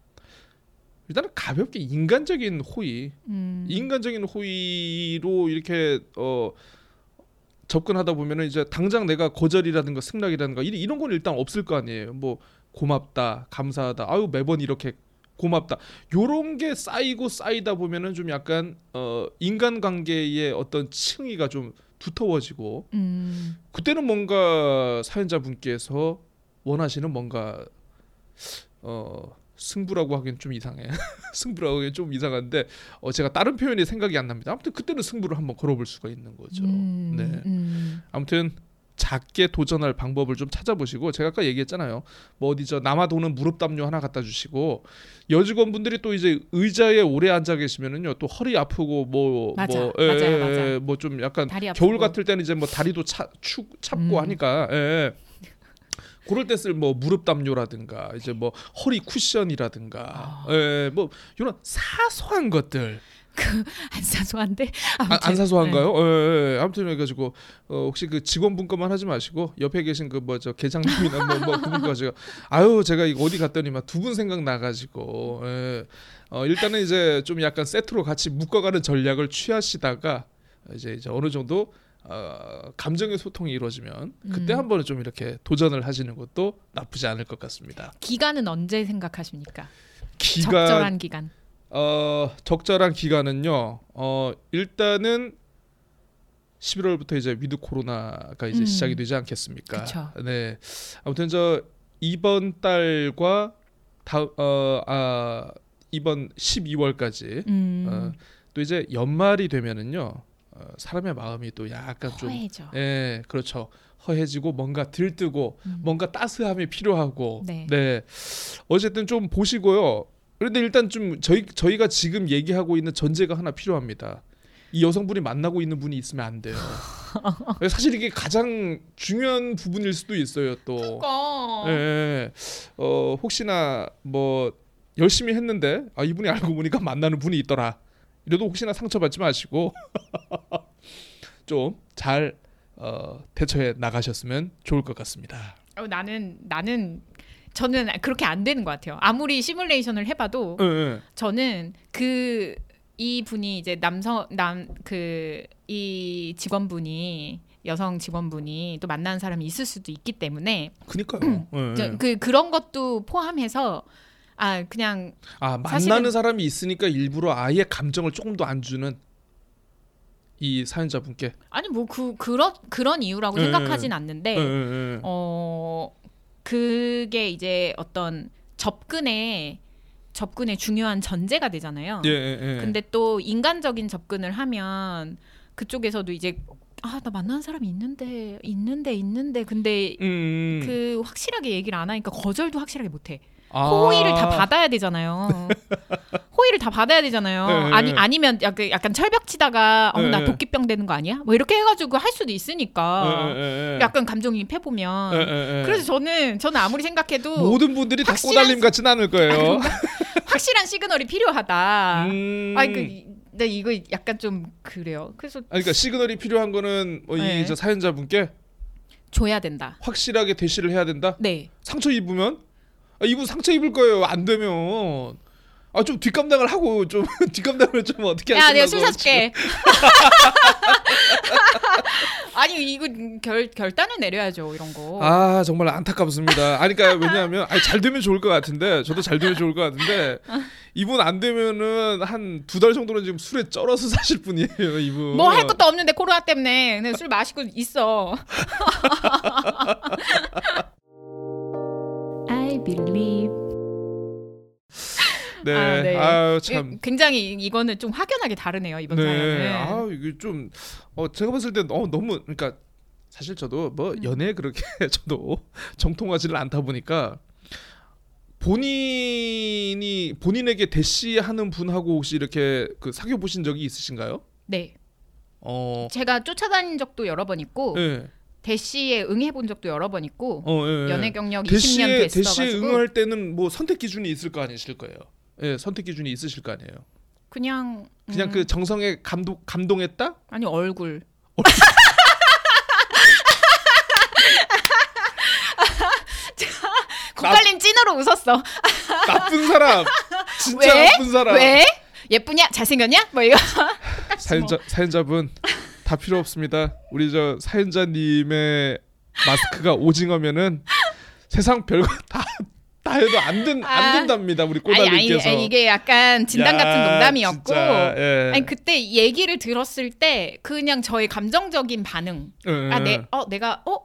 일단은 가볍게 인간적인 호의, 음. 인간적인 호의로 이렇게 어 접근하다 보면은 이제 당장 내가 거절이라든가 승낙이라든가 이- 이런 건 일단 없을 거 아니에요. 뭐 고맙다, 감사하다, 아유 매번 이렇게 고맙다. 요런 게 쌓이고 쌓이다 보면은 좀 약간 어 인간관계의 어떤 층위가 좀 두터워지고 음. 그때는 뭔가 사연자분께서 원하시는 뭔가 어 승부라고 하기엔 좀 이상해. [LAUGHS] 승부라고 하기엔 좀 이상한데 어 제가 다른 표현이 생각이 안 납니다. 아무튼 그때는 승부를 한번 걸어볼 수가 있는 거죠. 음. 네. 음. 아무튼 작게 도전할 방법을 좀 찾아보시고 제가 아까 얘기했잖아요. 뭐 어디 저 남아도는 무릎 담요 하나 갖다 주시고 여직원분들이 또 이제 의자에 오래 앉아 계시면은요 또 허리 아프고 뭐 맞아. 뭐 맞아요, 맞아. 뭐좀 약간. 겨울 같을 때는 이제 뭐 다리도 차, 축 찹고 음. 하니까 예. 그럴 때 쓸 뭐 무릎 담요라든가 이제 뭐 허리 쿠션이라든가 아. 예, 뭐 이런 사소한 것들 안 사소한데. 아, 안 아무튼, 사소한가요? 네. 예, 예. 아무튼 해가지고 어, 혹시 그 직원분 것만 하지 마시고 옆에 계신 그 뭐 저 계장님이나 뭐, 뭐 그분 거 제가 아유 제가 이거 어디 갔더니만 두분 생각 나가지고 예. 어, 일단은 이제 좀 약간 세트로 같이 묶어가는 전략을 취하시다가 이제 이제 어느 정도 어, 감정의 소통이 이루어지면 그때 음. 한 번은 좀 이렇게 도전을 하시는 것도 나쁘지 않을 것 같습니다. 기간은 언제 생각하십니까? 기간 적절한 기간. 어 적절한 기간은요. 어 일단은 11월부터 이제 위드 코로나가 이제 음. 시작이 되지 않겠습니까? 그쵸. 네. 아무튼 저 이번 달과 다어아 이번 12월까지 음. 어, 또 이제 연말이 되면은요. 어, 사람의 마음이 또 약간 좀 허해져. 예, 그렇죠. 허해지고 뭔가 들뜨고 음. 뭔가 따스함이 필요하고 네. 어쨌든 좀 보시고요. 그런데 일단 좀 저희 저희가 지금 얘기하고 있는 전제가 하나 필요합니다. 이 여성분이 만나고 있는 분이 있으면 안 돼요. [LAUGHS] 사실 이게 가장 중요한 부분일 수도 있어요. 또 그러니까. 예, 예. 어 혹시나 뭐 열심히 했는데 아 이분이 알고 보니까 만나는 분이 있더라. 이래도 혹시나 상처받지 마시고 [LAUGHS] 좀 잘 어, 대처해 나가셨으면 좋을 것 같습니다. 어, 나는 나는 저는 그렇게 안 되는 것 같아요. 아무리 시뮬레이션을 해봐도 예, 예. 저는 그 이 분이 이제 남성 남 그 이 직원분이 여성 직원분이 또 만나는 사람이 있을 수도 있기 때문에 그니까요. 예. 그 그런 것도 포함해서 아 그냥 아 만나는 사람이 있으니까 일부러 아예 감정을 조금 더 안 주는 이 사연자분께. 아니 뭐 그 그런 그런 이유라고 예, 생각하진 예. 않는데 예. 어 그게 이제 어떤 접근의 접근의 중요한 전제가 되잖아요. 근데 또 인간적인 접근을 하면 그쪽에서도 이제 아 나 만나는 사람이 있는데 있는데 있는데 근데 음, 음. 그 확실하게 얘기를 안 하니까 거절도 확실하게 못해. 아. 호의를 다 받아야 되잖아요. 호의를 다 받아야 되잖아요. 네, 아니 네. 아니면 약간, 약간 철벽 치다가 어, 네, 나 네. 도끼병 되는 거 아니야? 뭐 이렇게 해가지고 할 수도 있으니까 예, 예, 예. 약간 감정이입해 보면. 그래서 저는 저는 아무리 생각해도 모든 분들이 다 꼬달림 같지는 않을 거예요. [LAUGHS] 확실한 시그널이 필요하다. 음. 아이 그 네, 이거 약간 좀 그래요. 그래서 아니, 그러니까 시그널이 필요한 거는 어, 네. 이저 사연자분께 줘야 된다. 확실하게 대시를 해야 된다. 네. 상처 입으면 아, 이분 상처 입을 거예요. 안 되면 아 좀 뒷감당을 하고 좀 [LAUGHS] 뒷감당을 좀 어떻게 야, 하시려고 내가 술 사줄게. [LAUGHS] 아니 이거 결 결단을 내려야죠 이런 거. 아 정말 안타깝습니다. 아니 그러니까 왜냐하면 아니, 잘 되면 좋을 것 같은데 저도 잘 되면 좋을 것 같은데 이분 안 되면은 한 두 달 정도는 지금 술에 쩔어서 사실 분이에요 이분. 뭐 할 것도 없는데 코로나 때문에 그냥 술 마시고 있어. [LAUGHS] I believe. 네. 아, 네. 아유 참. 굉장히 이거는 좀 확연하게 다르네요 이번 네. 사연은. 아 이게 좀 어, 제가 봤을 때 어, 너무 그러니까 사실 저도 뭐 음. 연애 그렇게 [LAUGHS] 저도 정통하지를 않다 보니까 본인이 본인에게 대시하는 분하고 혹시 이렇게 그 사귀어 보신 적이 있으신가요? 네. 어. 제가 쫓아다닌 적도 여러 번 있고 예. 대시에 응해 본 적도 여러 번 있고 어, 예. 연애 경력 20년 대시에 됐어 대시에 가지고 응할 때는 뭐 선택 기준이 있을 거 아니실 거예요. 예, 선택 기준이 있으실 거 아니에요. 그냥 그냥 음, 그 정성에 감동 감동했다? 아니 얼굴. [LAUGHS] 고깔림 찐으로 웃었어. 나쁜 사람. 진짜 왜? 나쁜 사람. 왜? 예쁘냐? 잘생겼냐? 뭐 이거. 사연자 사연자분 다 필요 없습니다. 우리 저 사연자님의 마스크가 오징어면은 세상 별거 다. 다 해도 안, 된, 안 아. 된답니다 우리 아니, 아니, 꼬달님께서 아니, 이게 약간 진단 같은 야, 농담이었고. 진짜, 예. 아니 그때 얘기를 들었을 때 그냥 저의 감정적인 반응. 예, 아, 예. 내, 어, 내가 어,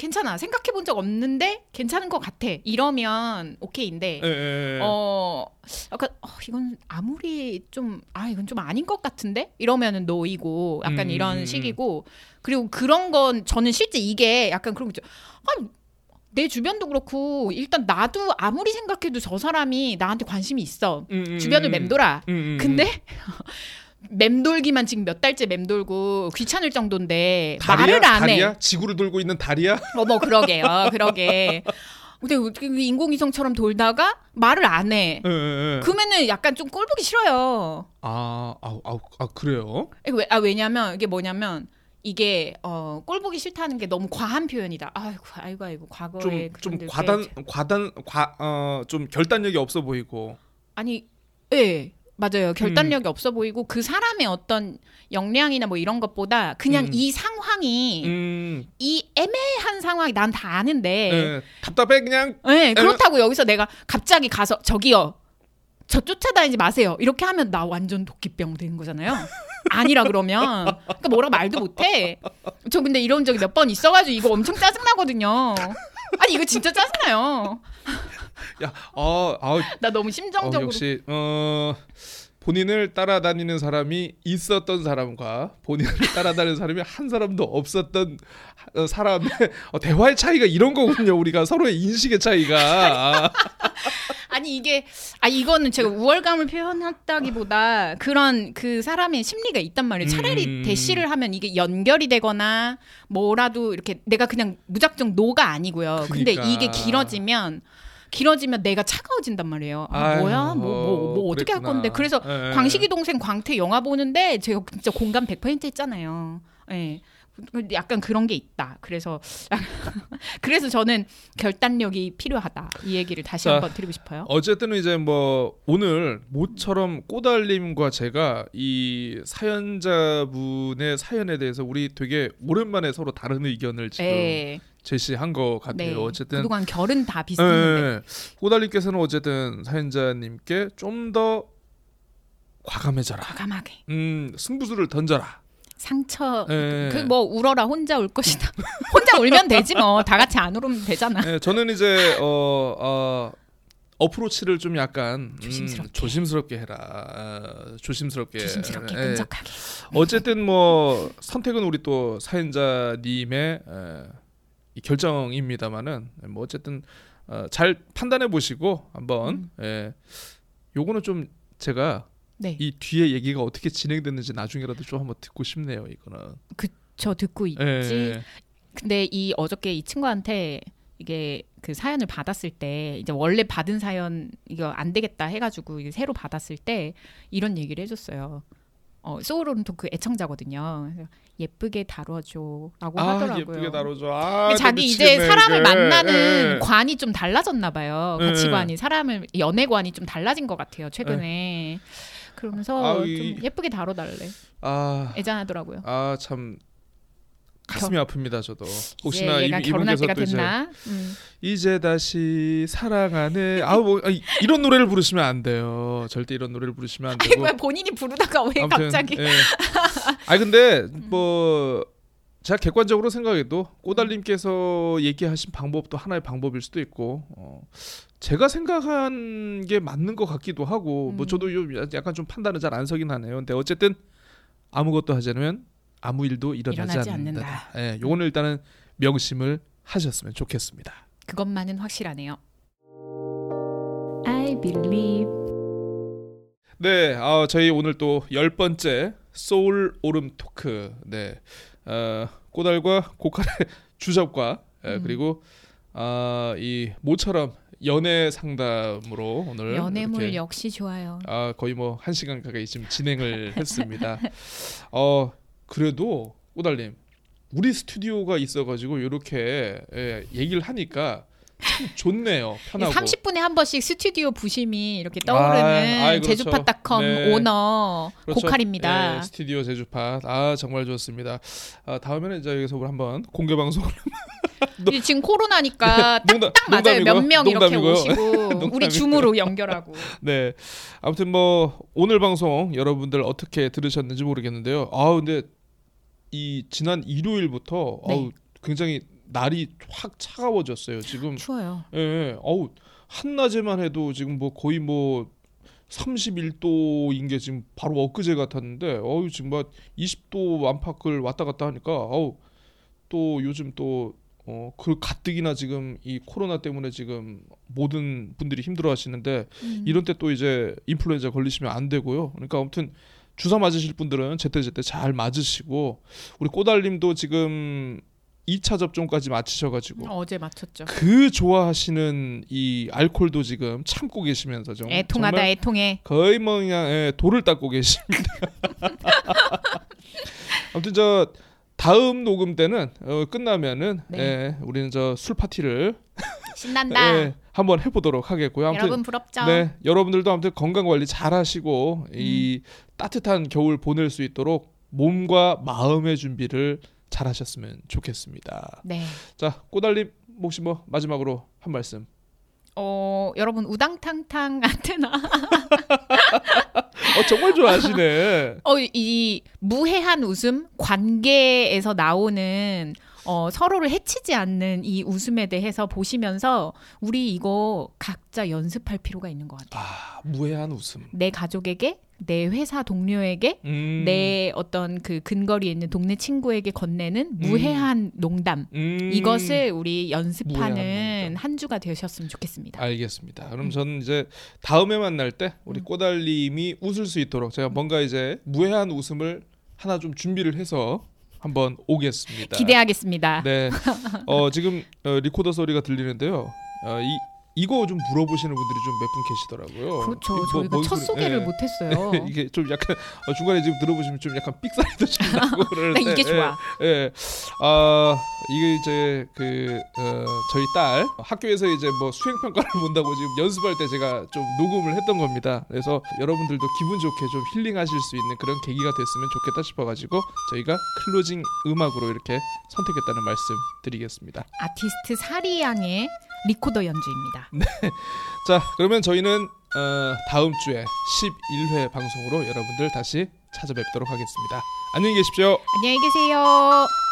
괜, 괜찮아. 생각해 본 적 없는데 괜찮은 것 같아. 이러면 오케이인데. 예, 예, 예. 어, 약간 어, 이건 아무리 좀 아, 이건 좀 아닌 것 같은데. 이러면은 노이고 약간 음, 이런 음, 식이고. 그리고 그런 건 저는 실제 이게 약간 그런 거죠. 아, 내 주변도 그렇고 일단 나도 아무리 생각해도 저 사람이 나한테 관심이 있어. 음, 음, 주변을 음. 맴돌아. 음, 음, 근데 맴돌기만 지금 몇 달째 맴돌고 귀찮을 정도인데 다리야? 말을 안 해. 다리야? 지구를 돌고 있는 다리야? 어머 그러게요. 그러게. 근데 그 인공위성처럼 돌다가 말을 안 해. 예, 예, 예. 그러면은 약간 좀 꼴 보기 싫어요. 아, 아, 아, 아 그래요? 왜, 아 왜냐면 이게 뭐냐면 이게 어, 꼴 보기 싫다는 게 너무 과한 표현이다. 아이고 아이고 아이고 과거에 좀좀데 과단 과단 과어좀 결단력이 없어 보이고. 아니 예 맞아요. 결단력이 없어 보이고 그 사람의 어떤 역량이나 뭐 이런 것보다 그냥 음. 이 상황이 음, 이 애매한 상황이 난 다 아는데 예, 답답해 그냥. 네, 그렇다고 여기서 내가 갑자기 가서 저기요 저 쫓아다니지 마세요. 이렇게 하면 나 완전 도끼병 되는 거잖아요. 아니라 그러면. 그러니까 뭐라고 말도 못해. 저 근데 이런 적이 몇 번 있어가지고 이거 엄청 짜증 나거든요. 아니 이거 진짜 짜증나요 야, 아, 아, 나 너무 어, 심정적으로 역시 어 본인을 따라다니는 사람이 있었던 사람과 본인을 [LAUGHS] 따라다니는 사람이 한 사람도 없었던 어, 사람의 어, 대화의 차이가 이런 거군요. 우리가 서로의 인식의 차이가. 아, [LAUGHS] 아니 이게 아 이거는 제가 우월감을 표현했다기보다 그런 그 사람의 심리가 있단 말이에요. 차라리 음. 대시를 하면 이게 연결이 되거나 뭐라도 이렇게 내가 그냥 무작정 노가 아니고요. 근데 그니까. 이게 길어지면 길어지면 내가 차가워진단 말이에요. 아 아유, 뭐야 뭐 뭐 뭐 어떻게 할 그랬구나. 건데 그래서 예. 광식이 동생 광태 영화 보는데 제가 진짜 공감 100% 했잖아요. 예. 약간 그런 게 있다. 그래서 [LAUGHS] 그래서 저는 결단력이 필요하다. 이 얘기를 다시 자, 한번 드리고 싶어요. 어쨌든 이제 뭐 오늘 모처럼 꼬달님과 제가 이 사연자분의 사연에 대해서 우리 되게 오랜만에 서로 다른 의견을 지금 예. 제시한 것 같아요. 네. 어쨌든 그동안 결은 다 비슷했는데. 예, 꼬달님께서는 어쨌든 사연자님께 좀 더 과감해져라. 과감하게 음, 승부수를 던져라. 상처 예. 그뭐 울어라 혼자 울 것이다. [LAUGHS] 혼자 울면 되지 뭐. 다 같이 안 울으면 되잖아. 예, 저는 이제 어, 어 어프로치를 좀 약간 음, 조심스럽게. 조심스럽게 해라. 어, 조심스럽게. 조심스럽게 예. 끈적하게. 어쨌든 뭐 선택은 우리 또 사연자님의 에, 이 결정입니다만은 뭐 어쨌든 어, 잘 판단해 보시고 한번 음. 예. 요거는 좀 제가 네. 이 뒤에 얘기가 어떻게 진행됐는지 나중에라도 좀 한번 듣고 싶네요. 이거는. 저 듣고 있지. 예. 근데 이 어저께 이 친구한테 이게 그 사연을 받았을 때 이제 원래 받은 사연 이거 안 되겠다 해가지고 새로 받았을 때 이런 얘기를 해줬어요. 어, 소울온 토크 애청자거든요. 그래서 예쁘게 다뤄줘라고 아 하더라고요. 예쁘게 다뤄줘. 아, 자기 나 이제 미치겠네, 사람을 이게. 만나는 예. 관이 좀 달라졌나 봐요. 예. 가치관이 사람을 연애관이 좀 달라진 것 같아요. 최근에. 그러면서 아, 좀 이- 예쁘게 다뤄달래. 아, 애잔하더라고요. 아참 가슴이 아픕니다. 저도 혹시나 이- 이분께서 또 이제? 음. 이제 다시 사랑하네. 아뭐 이런 노래를 부르시면 안 돼요. 절대 이런 노래를 부르시면 안 아니 되고. 왜 본인이 부르다가 왜 아무튼, 갑자기? 예. 아 근데 뭐 제가 객관적으로 생각해도 꼬달님께서 얘기하신 방법도 하나의 방법일 수도 있고 어, 제가 생각한 게 맞는 것 같기도 하고 뭐 음. 저도 요 약간 좀 판단은 잘안 서긴 하네요. 근데 어쨌든 아무것도 하지 않으면 아무 일도 일어나지, 일어나지 않는다. 예, 요거는 일단은 명심을 하셨으면 좋겠습니다. 그것만은 확실하네요. I believe. 네, 아, 저희 오늘 또 열 번째 소울 오름 토크, 네, 어, 꼬달과 고칼의 [LAUGHS] 주접과 에, 음. 그리고 아, 이 모처럼 연애 상담으로 오늘 연애물 이렇게, 역시 좋아요. 아, 거의 뭐 한 시간 가까이 지금 진행을 [LAUGHS] 했습니다. 어, 그래도 꼬달님, 우리 스튜디오가 있어가지고 이렇게 예, 얘기를 하니까 참 좋네요, [LAUGHS] 편하고. 30분에 한 번씩 스튜디오 부심이 이렇게 아, 떠오르는 아이, 그렇죠. 제주팟닷컴 네. 오너 그렇죠. 고칼입니다. 예, 스튜디오 제주팟 아 정말 좋습니다. 아, 다음에는 이제 여기서 한번 공개 [LAUGHS] 이제 지금 코로나니까 농담, 딱 맞아요. 몇 명 이렇게. 오시고. [LAUGHS] 우리 줌으로 연결하고. 네. 아무튼 뭐 오늘 방송 여러분들 어떻게 들으셨는지 모르겠는데요. 아 근데 이 지난 일요일부터 네. 아우 굉장히 날이 확 차가워졌어요. 지금 추워요. 예, 예. 어우 한낮에만 해도 지금 뭐 거의 뭐 31도인 게 지금 바로 엊그제 같았는데 어우 지금 막 20도 안팎을 왔다 갔다 하니까 어우 또 요즘 또 어, 그 가뜩이나 지금 이 코로나 때문에 지금 모든 분들이 힘들어 하시는데 음. 이런 때 또 이제 인플루엔자 걸리시면 안 되고요. 그러니까 아무튼 주사 맞으실 분들은 제때제때 잘 맞으시고 우리 꼬달님도 지금 2차 접종까지 마치셔가지고 어제 맞췄죠. 그 좋아하시는 이 알코올도 지금 참고 계시면서 좀 애통하다 애통해. 거의 뭐 그냥 예, 돌을 닦고 계십니다. [LAUGHS] 아무튼 저 다음 녹음 때는 어, 끝나면은 네. 예, 우리는 저 술 파티를 신난다. 예, 한번 해보도록 하겠고요. 아무튼 여러분 부럽죠? 네 여러분들도 아무튼 건강 관리 잘 하시고 이 음. 따뜻한 겨울 보낼 수 있도록 몸과 마음의 준비를 잘 하셨으면 좋겠습니다. 네. 자 꼬달님 혹시 뭐 마지막으로 한 말씀. 어, 여러분 우당탕탕 안테나. [LAUGHS] 어 정말 좋아하시네. 어, 이 무해한 웃음 관계에서 나오는 어, 서로를 해치지 않는 이 웃음에 대해서 보시면서 우리 이거 각자 연습할 필요가 있는 것 같아요. 아 무해한 웃음. 내 가족에게, 내 회사 동료에게, 음. 내 어떤 그 근거리에 있는 동네 친구에게 건네는 무해한 농담. 음. 이것을 우리 연습하는 농담. 한 주가 되셨으면 좋겠습니다. 알겠습니다. 그럼 음. 저는 이제 다음에 만날 때 우리 음. 꼬달님이 웃을 수 있도록 제가 뭔가 이제 무해한 웃음을 하나 좀 준비를 해서 한번 오겠습니다. 기대하겠습니다. 네. 어 지금 어, 리코더 소리가 들리는데요. 어, 이 이거 좀 물어보시는 분들이 좀 몇 분 계시더라고요. 그렇죠. 이 뭐- 저희가 뭔첫 소리- 소개를 예. 못했어요. [LAUGHS] 이게 좀 약간 어, 중간에 지금 들어보시면 좀 약간 삑사리도 좀 나고 나 그러는데 이게 좋아. 예, 예. 아 이게 이제 그 어, 저희 딸 학교에서 이제 뭐 수행 평가를 [LAUGHS] 본다고 지금 연습할 때 제가 좀 녹음을 했던 겁니다. 그래서 여러분들도 기분 좋게 좀 힐링하실 수 있는 그런 계기가 됐으면 좋겠다 싶어가지고 저희가 클로징 음악으로 이렇게 선택했다는 말씀 드리겠습니다. 아티스트 사리 양의 리코더 연주입니다. [LAUGHS] 자 그러면 저희는 어, 다음 주에 11회 방송으로 여러분들 다시 찾아뵙도록 하겠습니다. 안녕히 계십시오. 안녕히 계세요.